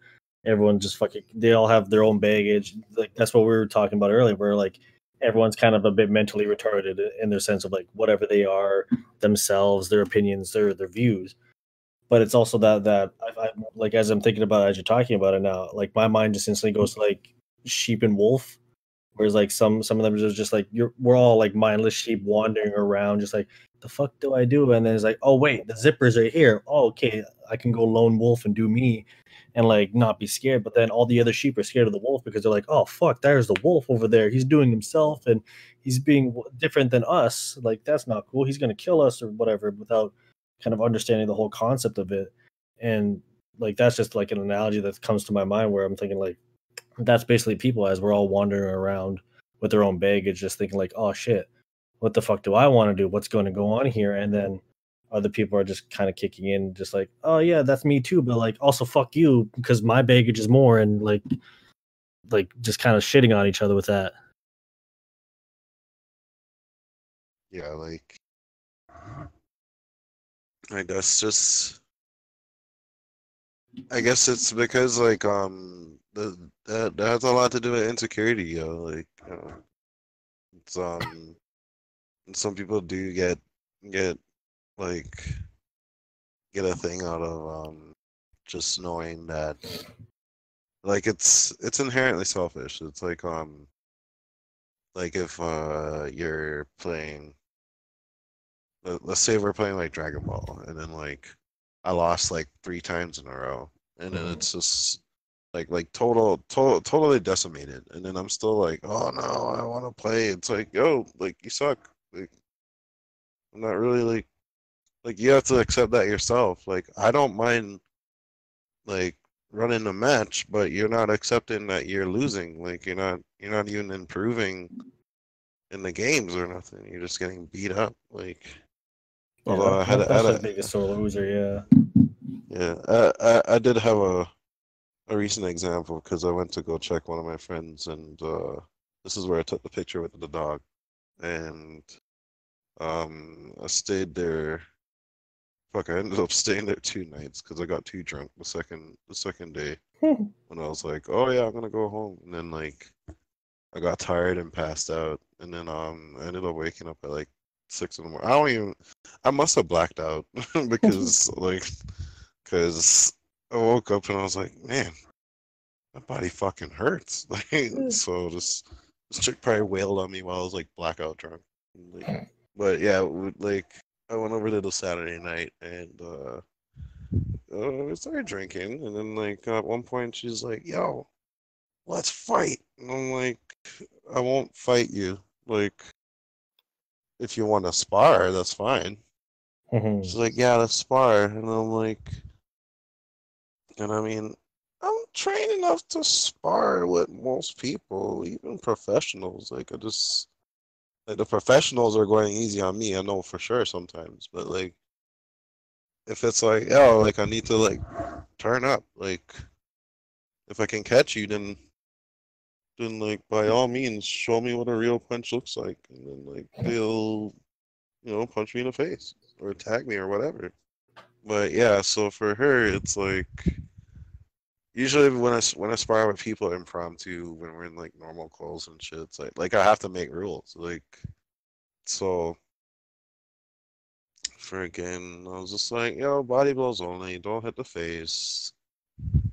Everyone just fucking, they all have their own baggage. Like that's what we were talking about earlier, where like everyone's kind of a bit mentally retarded in their sense of like whatever they are themselves, their opinions, their their views. But it's also that that I, I like as I'm thinking about it, as you're talking about it now, like my mind just instantly goes to like sheep and wolf Whereas like some some of them are just like you're we're all like mindless sheep wandering around, just like the fuck do I do? And then it's like, oh wait, the zippers are here. Oh, okay, I can go lone wolf and do me, and like not be scared. But then all the other sheep are scared of the wolf because they're like, oh fuck, there's the wolf over there. He's doing himself and he's being different than us. Like that's not cool. He's gonna kill us or whatever without kind of understanding the whole concept of it. And like that's just like an analogy that comes to my mind where I'm thinking like that's basically people as we're all wandering around with their own baggage, just thinking like, oh shit, what the fuck do I want to do? What's going to go on here? And then other people are just kind of kicking in, just like, oh yeah, that's me too, but like also fuck you because my baggage is more, and like, like just kind of shitting on each other with that. yeah, like I guess just I guess it's because like um that that has a lot to do with insecurity, yo. Like uh, it's um some people do get get like get a thing out of um just knowing that like it's it's inherently selfish. It's like um like if uh you're playing let- let's say we're playing like Dragon Ball and then like I lost like three times in a row and then it's just like like total total totally decimated. And then I'm still like oh no I want to play. It's like yo like you suck. Like I'm not really like like you have to accept that yourself. Like I don't mind like running a match but you're not accepting that you're losing. Like you're not you're not even improving in the games or nothing. You're just getting beat up like Yeah, Although I had a- that's had the a- biggest loser. Yeah. Yeah, I, I, I did have a a recent example because I went to go check one of my friends, and uh, this is where I took the picture with the dog, and um, I stayed there. Fuck, I ended up staying there two nights because I got too drunk the second the second day when I was like, oh yeah, I'm gonna go home, and then like I got tired and passed out, and then um I ended up waking up at like six in the morning. I don't even. I must have blacked out because like because I woke up and I was like, man, my body fucking hurts. Like, so this this chick probably wailed on me while I was like blackout drunk. Like, but yeah, like I went over there the Saturday night and uh, uh, we started drinking, and then like at one point she's like, "Yo, let's fight," and I'm like, "I won't fight you. Like, if you want to spar, that's fine." Mhm. She's like, yeah, let's spar. And I'm like, and I mean, I'm trained enough to spar with most people, even professionals. Like, I just, like, the professionals are going easy on me. I know for sure sometimes, but like, if it's like, oh, like, I need to, like, turn up, like, if I can catch you, then, then, like, by all means, show me what a real punch looks like. And then, like, they'll, you know, punch me in the face or tag me or whatever. But yeah, so for her, it's like usually when I when I spar with people impromptu, when we're in like normal calls and shit, it's like like I have to make rules. Like so for again, I was just like, yo, body blows only, don't hit the face.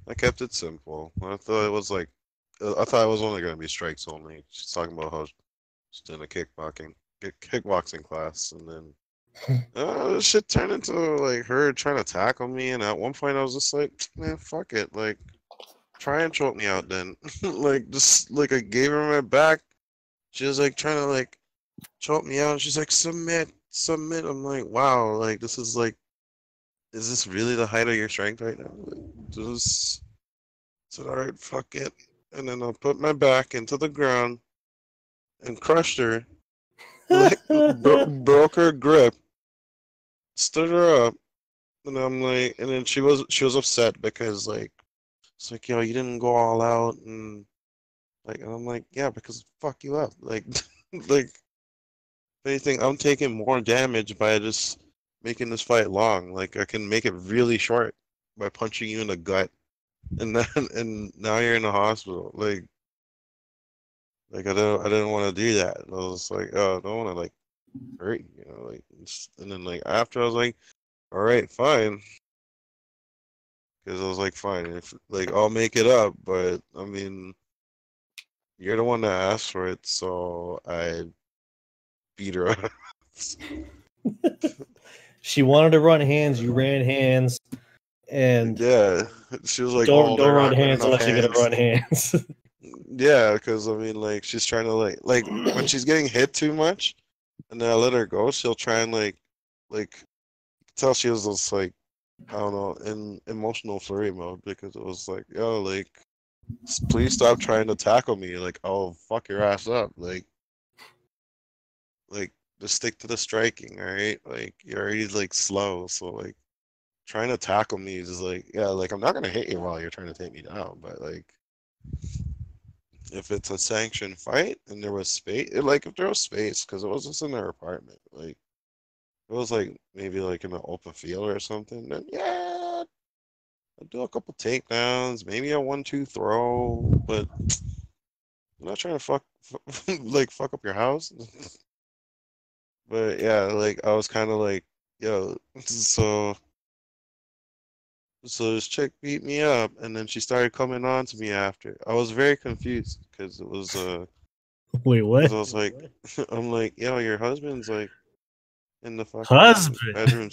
I kept it simple. I thought it was like uh, I thought it was only gonna be strikes only. She's talking about how she's doing a kickboxing kickboxing class, and then uh, this shit turned into like her trying to tackle me, and at one point I was just like, man, fuck it, like try and choke me out then. like just like I gave her my back. She was like trying to like choke me out, and she's like submit, submit. I'm like, wow, like this is like, is this really the height of your strength right now? Like, just said, all right, fuck it, and then I put my back into the ground and crushed her like, bro- broke her grip, stood her up, and I'm like, and then she was she was upset because like it's like yo, you didn't go all out, and like, and I'm like, yeah, because fuck you up, like, like, anything, I'm taking more damage by just making this fight long. Like, I can make it really short by punching you in the gut, and then and now you're in the hospital, like. Like I don't, I didn't want to do that. I was like, oh, I don't want to like hurt you, know, like, and then like after I was like, all right, fine, because I was like, fine, if like I'll make it up, but I mean, you're the one that asked for it, so I beat her up. she wanted to run hands. You ran hands, and yeah, she was like, don't oh, don't run hands unless you're gonna run hands. Yeah, because I mean, like she's trying to like like when she's getting hit too much, and then I let her go, she'll try and like like tell she was just like I don't know in emotional flurry mode because it was like yo like please stop trying to tackle me. Like I'll fuck your ass up. Like like just stick to the striking right like you're already like slow. So like trying to tackle me is like yeah like I'm not gonna hit you while you're trying to take me down but like if it's a sanctioned fight and there was space, like if there was space, because it was just in their apartment, like it was like maybe like in an open field or something, then yeah, I'd do a couple takedowns, maybe a one-two throw, but I'm not trying to fuck, like fuck up your house. but yeah, like I was kind of like, yo, so so this chick beat me up, and then she started coming on to me after. I was very confused because it was uh. Wait, what? I was like, I'm like, yo, your husband's like in the fucking Husband? bedroom,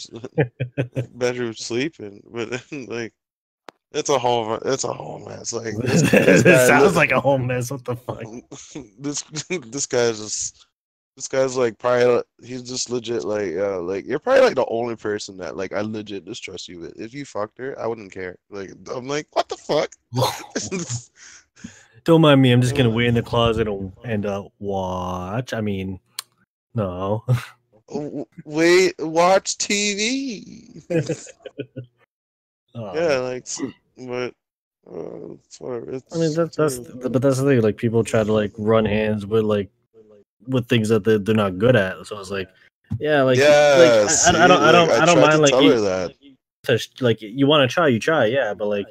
bedroom sleeping, but then like, it's a whole, it's a whole mess. Like, this, this it sounds like a whole mess. What the fuck? this this guy's just this guy's like probably he's just legit like uh like you're probably like the only person that like I legit just trust you with. If you fucked her, I wouldn't care. Like I'm like, what the fuck? Don't mind me. I'm just gonna wait in the closet and, and uh, watch. I mean, no. Wait, watch TV. Yeah, like s- but uh, it's whatever. It's, I mean, that's that's it's but that's the thing. Like people try to like run hands with like with things that they they're not good at. So it's like, yeah, like, yeah, like I, I don't I don't I, don't mind like you, that. to like you want to try, you try, yeah. But like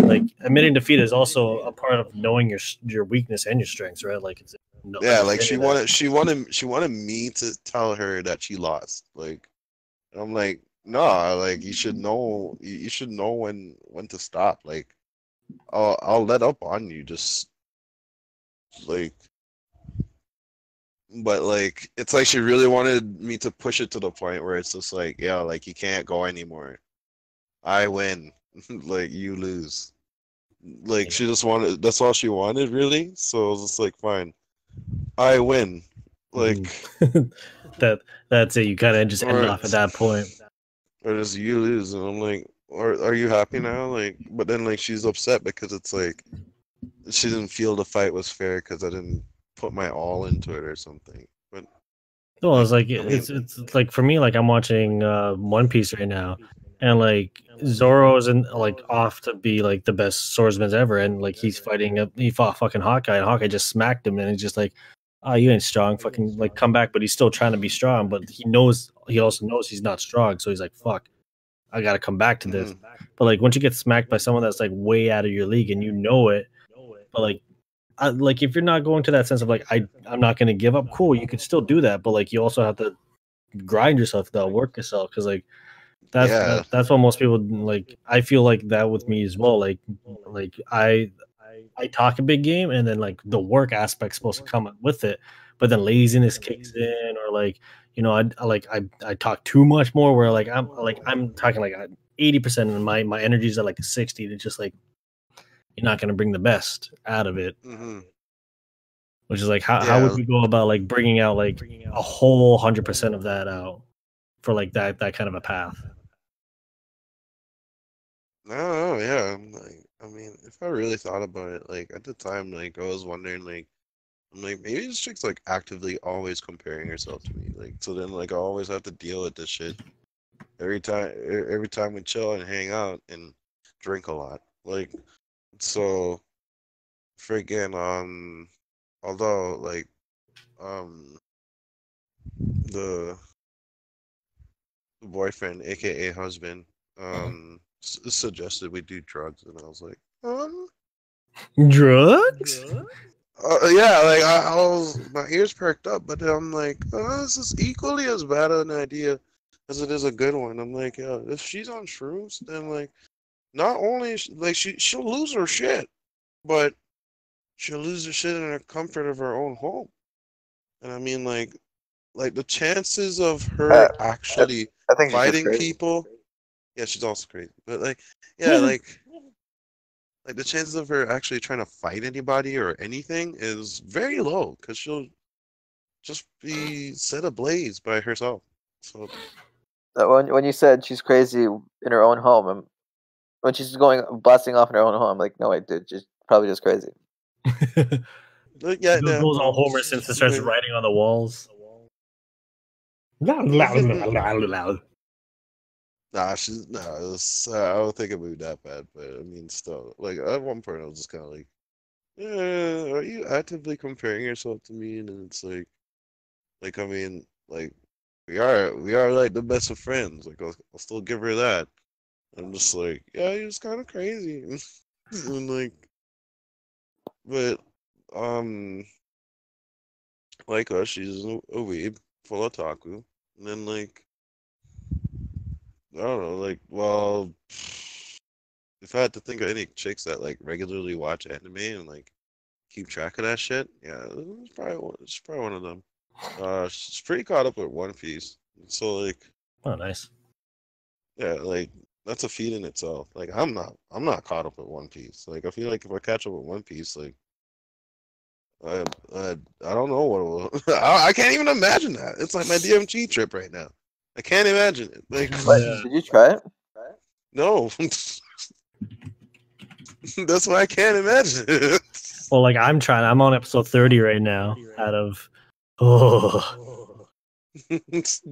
like admitting defeat is also a part of knowing your your weakness and your strengths, right? Like it's no, Yeah, like she understanding that. wanted she wanted she wanted me to tell her that she lost. Like and I'm like, nah, like you should know you you should know when when to stop. Like I'll I'll let up on you just like but like it's like she really wanted me to push it to the point where it's just like, yeah, like you can't go anymore. I win. like you lose. Like she just wanted that's all she wanted really. So I was just like, fine. I win. Like mm. that that's it. You kind of just end off at that point. or just you lose and I'm like, are are you happy now? Like but then like she's upset because it's like she didn't feel the fight was fair because I didn't put my all into it or something. But Well, it's like it's it's like for me, like I'm watching uh One Piece right now, and like Zoro is in like off to be like the best swordsman ever, and like he's fighting a he fought fucking Hawkeye, and Hawkeye just smacked him, and he's just like, oh, you ain't strong, fucking like come back, but he's still trying to be strong, but he knows he also knows he's not strong, so he's like, fuck, I gotta come back to this. But like once you get smacked by someone that's like way out of your league and you know it, but like I, like if you're not going to that sense of like I I'm not going to give up, cool, you can still do that, but like you also have to grind yourself, though, work yourself, because like that's Yeah. that's what most people like. I feel like that with me as well. Like like I I talk a big game, and then like the work aspect's supposed to come with it, but then laziness kicks in, or like you know I, I like I I talk too much more. Where like I'm like I'm talking like eighty percent, and my my energy's at like sixty. It's just like you're not going to bring the best out of it. Hmm which is like how, how would you go about like bringing out like a whole hundred percent of that out for like that that kind of a path? No, yeah. I'm like, I mean, if I really thought about it, like at the time, like I was wondering, like, I'm like, maybe this chick's like actively always comparing herself to me, like, so then like I always have to deal with this shit every time, every time we chill and hang out and drink a lot, like, so, freaking, um, although like, um, the the boyfriend, aka husband, um, s- suggested we do drugs, and I was like, um, drugs? Uh, yeah, like I, I was, my ears perked up, but then I'm like, oh, this is equally as bad an idea as it is a good one. I'm like, yeah, if she's on shrooms, then like, not only is- like she she'll lose her shit, but she'll lose her shit in the comfort of her own home. And I mean, like, like the chances of her Uh, actually I think fighting people. Yeah, she's also crazy. But like, yeah, like, like the chances of her actually trying to fight anybody or anything is very low because she'll just be set ablaze by herself. So When when you said she's crazy in her own home, when she's going blasting off in her own home, I'm like, no, wait, dude, she's probably just crazy. but yeah, goes yeah, all homer she's- since it starts writing on the walls Loud, loud, loud. Nah, she's nah. It's, uh, I don't think it moved that bad, but I mean, still, like at one point, I was just kind of like, yeah, are you actively comparing yourself to me? And it's like, like I mean, like we are, we are like the best of friends. Like I'll, I'll still give her that. I'm just like, yeah, he was kind of crazy, and like, but um, like us, she's a, a weeb, full of otaku, and then like, I don't know, like, well, if I had to think of any chicks that like regularly watch anime and like keep track of that shit, yeah, it's probably it's probably one of them. Uh, she's pretty caught up with One Piece, so like, Oh, nice. yeah, like that's a feat in itself. Like I'm not, I'm not caught up with One Piece. Like I feel like if I catch up with One Piece, like I, I, I don't know what it will. I, I can't even imagine that. It's like my DMT trip right now. I can't imagine it. Like But Yeah. did you try it? no, that's why I can't imagine it. Well, like I'm trying. I'm on episode 30 right now. Out of oh, like because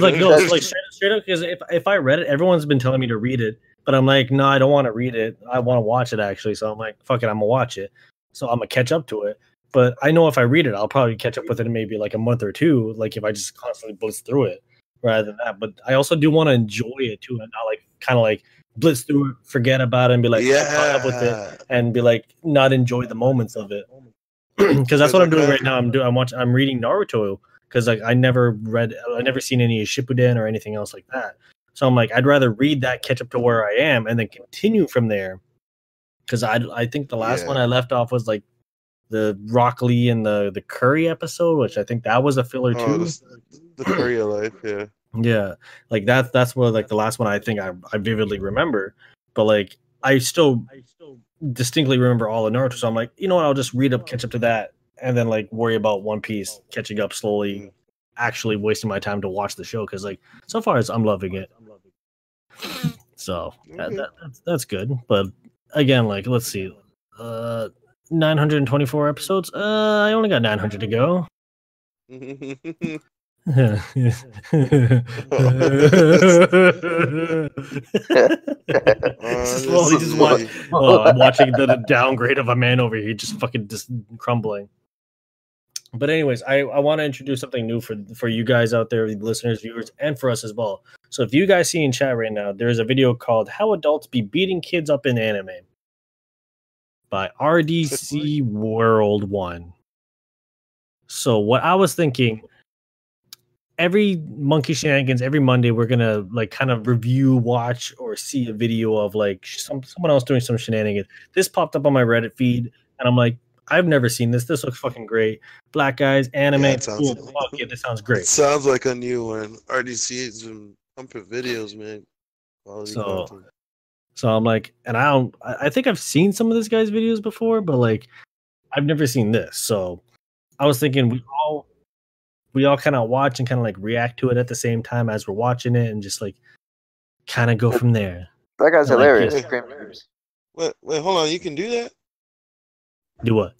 like no, like straight, straight up because if if I read it, everyone's been telling me to read it, but I'm like, no, I don't want to read it. I want to watch it actually. So I'm like, fuck it, I'm gonna watch it. So I'm gonna catch up to it. But I know if I read it, I'll probably catch up with it in maybe like a month or two. Like if I just constantly blitz through it, rather than that. But I also do want to enjoy it too, and not like kind of like blitz through it, forget about it, and be like, yeah, caught up with it and be like not enjoy the moments of it because that's what I'm doing right now. I'm doing I'm watching I'm reading Naruto because like I never read I never seen any Shippuden or anything else like that. So I'm like I'd rather read that, catch up to where I am, and then continue from there. Because I I think the last Yeah. one I left off was like the Rock Lee and the the Curry episode, which I think that was a filler Oh, too. this- the Korea life, yeah. Yeah, like that's that's what like the last one I think I I vividly remember, but like I still I still distinctly remember all of Naruto. So I'm like, you know what? I'll just read up, catch up to that, and then like worry about One Piece catching up slowly. Actually, wasting my time to watch the show because like so far as I'm loving it. So that, that, that's that's good. But again, like let's see, uh, 924 episodes. Uh, I only got 900 to go. Slowly just watch. Honestly, Oh, I'm watching the, the downgrade of a man over here, just fucking just crumbling. But anyways, I, I want to introduce something new for for you guys out there, listeners, viewers, and for us as well. So if you guys see in chat right now, there's a video called "How Adults Be Beating Kids Up in Anime" by RDC World One. So what I was thinking, every monkey shenanigans, every Monday, we're gonna like kind of review, watch, or see a video of like some someone else doing some shenanigans. This popped up on my Reddit feed, and I'm like, I've never seen this. This looks fucking great. Black guys, anime, Yeah, it sounds- cool. Fuck yeah, this sounds It great. sounds like a new one. RDC's been pumping videos, man. Quality So, content. So I'm like, and I don't. I I think I've seen some of this guy's videos before, but like, I've never seen this. So I was thinking we all we all kind of watch and kind of like react to it at the same time as we're watching it, and just like kind of go from there. That guy's I like hilarious. it. Great. Wait, wait, hold on. You can do that? Do what?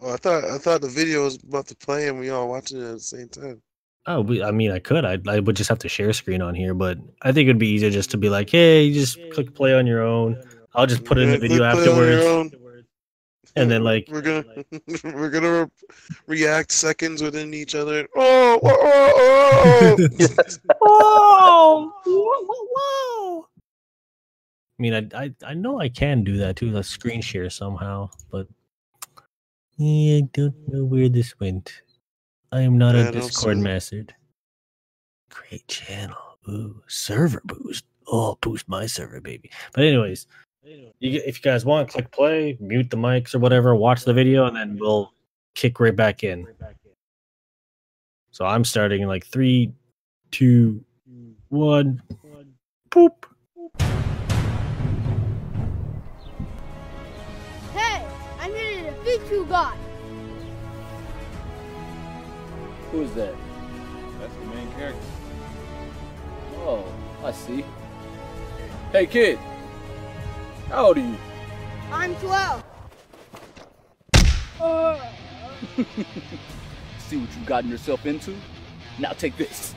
Oh, I thought I thought the video was about to play and we all watching it at the same time. Oh, we, I mean, I could. I I would just have to share screen on here, but I think it'd be easier just to be like, hey, you just click play on your own. I'll just put it in the video click play on your afterwards. And then, like- we're gonna we're gonna re- react seconds within each other. Oh, oh, oh, oh. oh, Whoa! Whoa! Whoa! I mean, I, I I know I can do that too, like screen share somehow, but yeah, I don't know where this went. I am not a Discord mastered. Great channel. Ooh, server boost. Oh, boost my server, baby. But anyways, you, if you guys want, click play, mute the mics or whatever, watch the video, and then we'll kick right back in. So I'm starting in like three, two, one. Poop. You guys. Who's that? That's the main character. Oh, I see. Hey kid! How old are you? I'm 12. See what you've gotten yourself into? Now take this.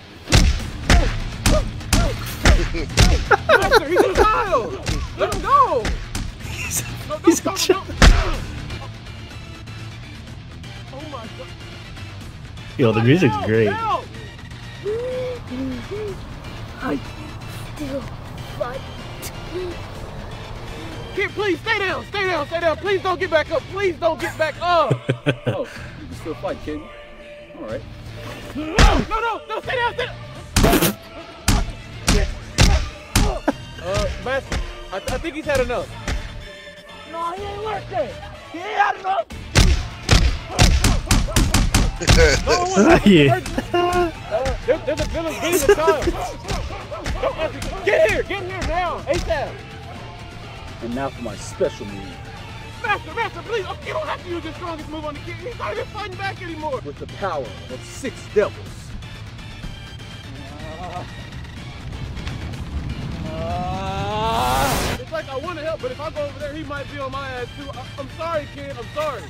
Master, he's a child! Let him go! No, He's don't, a don't, Yo, the music's Help, great. help! I still fight. Kid, please stay down, stay down, stay down. Please don't get back up. Please don't get back up. Oh, you can still fight, kid. All right. No, no, no, no, stay down, stay down. Uh, Master, I, I think he's had enough. No, he ain't worth it. He ain't had enough. No one wants to Yeah. Uh, there, there's a villain beating a child. Don't answer. Get here, get here now, ASAP. And now for my special move. Master, Master, please, oh, you don't have to use your strongest move on the kid. He's not even fighting back anymore. With the power of six devils. It's like I want to help, but if I go over there, he might be on my ass too. I, I'm sorry, kid. I'm sorry.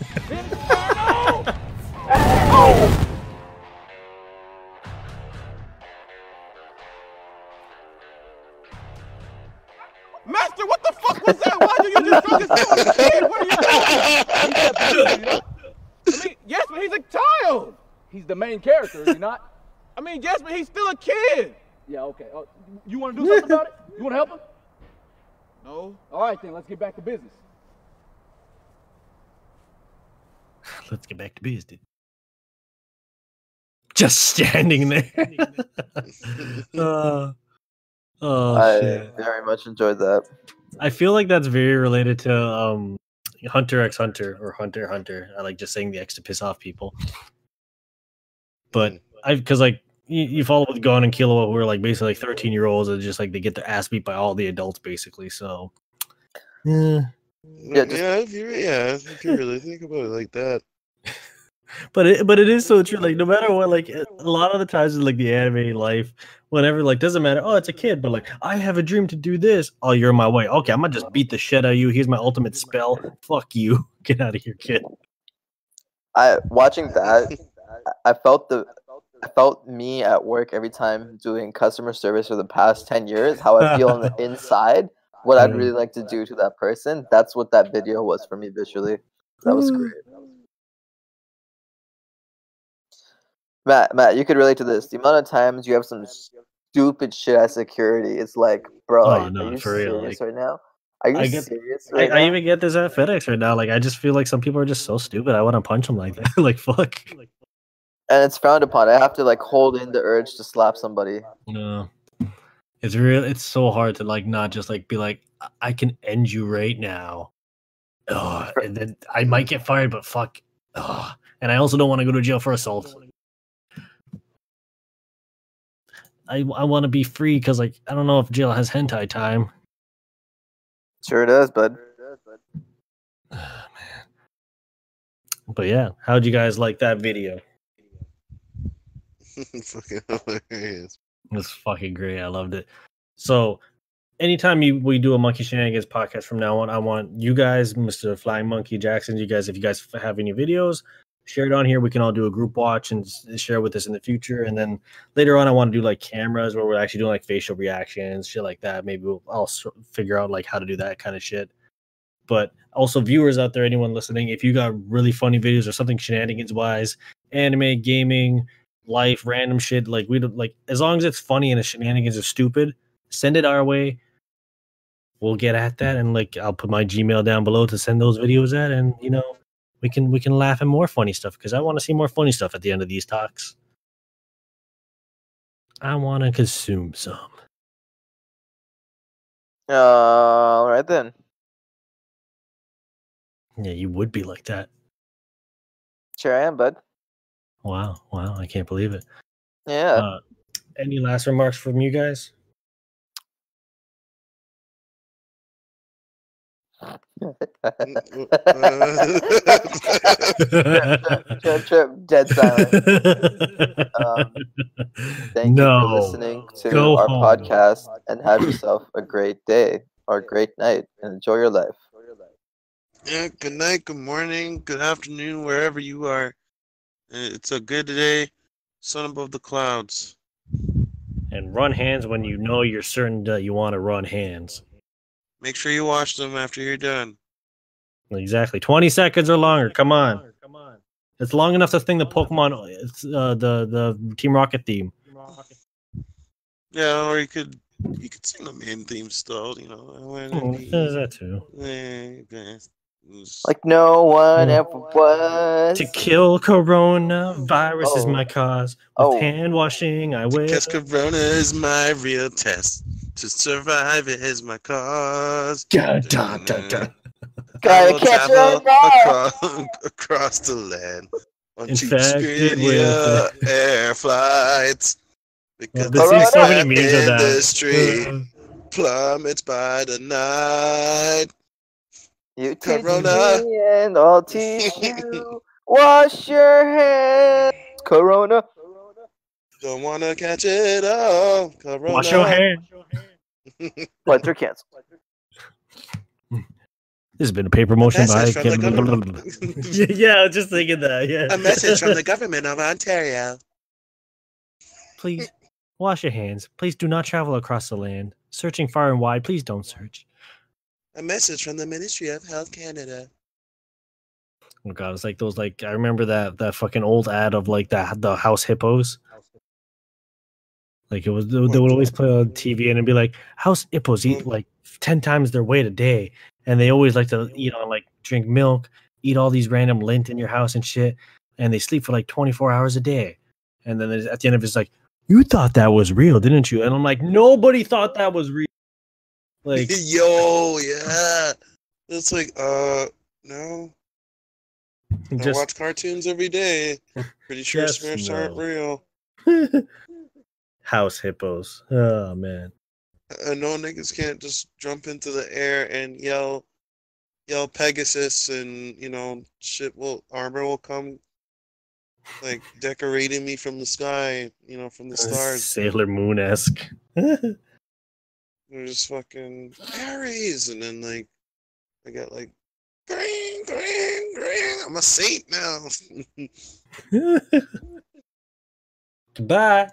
no! Master, what the fuck was that? Why do you just throw this on the kid? What are you doing? I mean, yes, but he's a child. He's the main character, is he not? I mean, yes, but he's still a kid. Yeah, okay. Oh, you want to do something about it? You want to help him? No. All right, then, let's get back to business. Let's get back to business. Just standing there. uh, oh I shit. very much enjoyed that. I feel like that's very related to um Hunter x Hunter or Hunter Hunter. I like just saying the X to piss off people. But I because like you, you follow with Gon and Killua who are like basically like 13 year olds and just like they get their ass beat by all the adults basically. So yeah. Yeah, just- yeah, if you yeah, if you really think about it like that. But it but it is so true. Like no matter what, like a lot of the times in like the anime life, whenever like doesn't matter. Oh, it's a kid, but like I have a dream to do this. Oh, you're in my way. Okay, I'm gonna just beat the shit out of you. Here's my ultimate spell. Fuck you. Get out of here, kid. I watching that, I I felt the I felt me at work every time doing customer service for the past 10 years, how I feel on the inside, what I'd really like to do to that person. That's what that video was for me visually. That was Mm. great. Matt, Matt, you could relate to this. The amount of times you have some stupid shit at security, it's like, bro, Oh, are no, you for real, serious like, right now? Are you I get- serious I, right I now? even get this at FedEx right now. Like I just feel like some people are just so stupid. I want to punch them like that. like fuck. and it's frowned upon. I have to like hold in the urge to slap somebody. No. It's real it's so hard to like not just like be like "I- I can end you right now. Oh, and then I might get fired, but fuck. Ugh. And I also don't want to go to jail for assault. I I want to be free because like I don't know if jail has hentai time. Sure does, bud. Man, But yeah, how'd you guys like that video? Fucking hilarious. It was fucking great. I loved it. So, anytime you, we do a Monkey Shenanigans podcast from now on, I want you guys, Mr. Flying Monkey Jackson, you guys, if you guys have any videos, share it on here. We can all do a group watch and share with us in the future. And then later on, I want to do like cameras where we're actually doing like facial reactions, shit like that. Maybe we'll I'll figure out like how to do that kind of shit. But also, viewers out there, anyone listening, if you got really funny videos or something shenanigans wise, anime, gaming, life, random shit. Like we don't like as long as it's funny and the shenanigans are stupid, send it our way. We'll get at that and like I'll put my Gmail down below to send those videos at, and you know we can we can laugh at more funny stuff because I want to see more funny stuff at the end of these talks. I want to consume some. Uh, all right then. Yeah, you would be like that. Sure I am, bud. Wow, wow, I can't believe it. Yeah. Uh, any last remarks from you guys? Trip, trip, dead silent. Um, Thank no. you for listening to Go our home. podcast and have yourself a great day or a great night and enjoy your life. Yeah, good night, good morning, good afternoon, wherever you are. It's a good day, sun above the clouds. And run hands when you know you're certain that you want to run hands. Make sure you wash them after you're done. Exactly. 20 seconds or longer. Come on. Come on. It's long enough to sing the Pokemon it's uh, the the Team Rocket theme. Yeah, or you could you could sing the main theme still, you know. Oh, that too. Needs- Like no one Yeah. ever was. To kill coronavirus is Oh. my cause. With Oh. hand washing, I will. Because Corona is my real test. To survive it is my cause. Dun, dun, dun, dun. I Gotta catch travel her across, across the land on cheap Infected with- air flights. Because Well, the there's so many memes of that. industry Uh, plummets by the night. You teach Corona. me and I'll teach you. Wash your hands. Corona. Don't wanna catch it all. Corona. Wash your hands. Flights are canceled. This has been a paper motion by. message from the government. yeah, yeah, I was just thinking that. Yeah. A message from the government of Ontario. Please wash your hands. Please do not travel across the land. Searching far and wide, please don't search. A message from the Ministry of Health Canada. Oh god, it's like those like I remember that that fucking old ad of like that the house hippos. Like it was they would always play on TV and it'd be like house hippos eat mm. like ten times their weight a day, and they always like to eat on like drink milk, eat all these random lint in your house and shit, and they sleep for like twenty four hours a day, and then at the end of it's like you thought that was real, didn't you? And I'm like nobody thought that was real. Like Yo, yeah. It's like, uh, no. I watch cartoons every day. Pretty sure Just Smurfs aren't real. house hippos. Oh man. I know niggas can't just jump into the air and yell, yell Pegasus, and you know, shit will armor will come, like decorating me from the sky, you know, from the stars. Sailor Moon esque. They're just fucking Aries, and then like, I got like, green, green, green. I'm a saint now. Goodbye.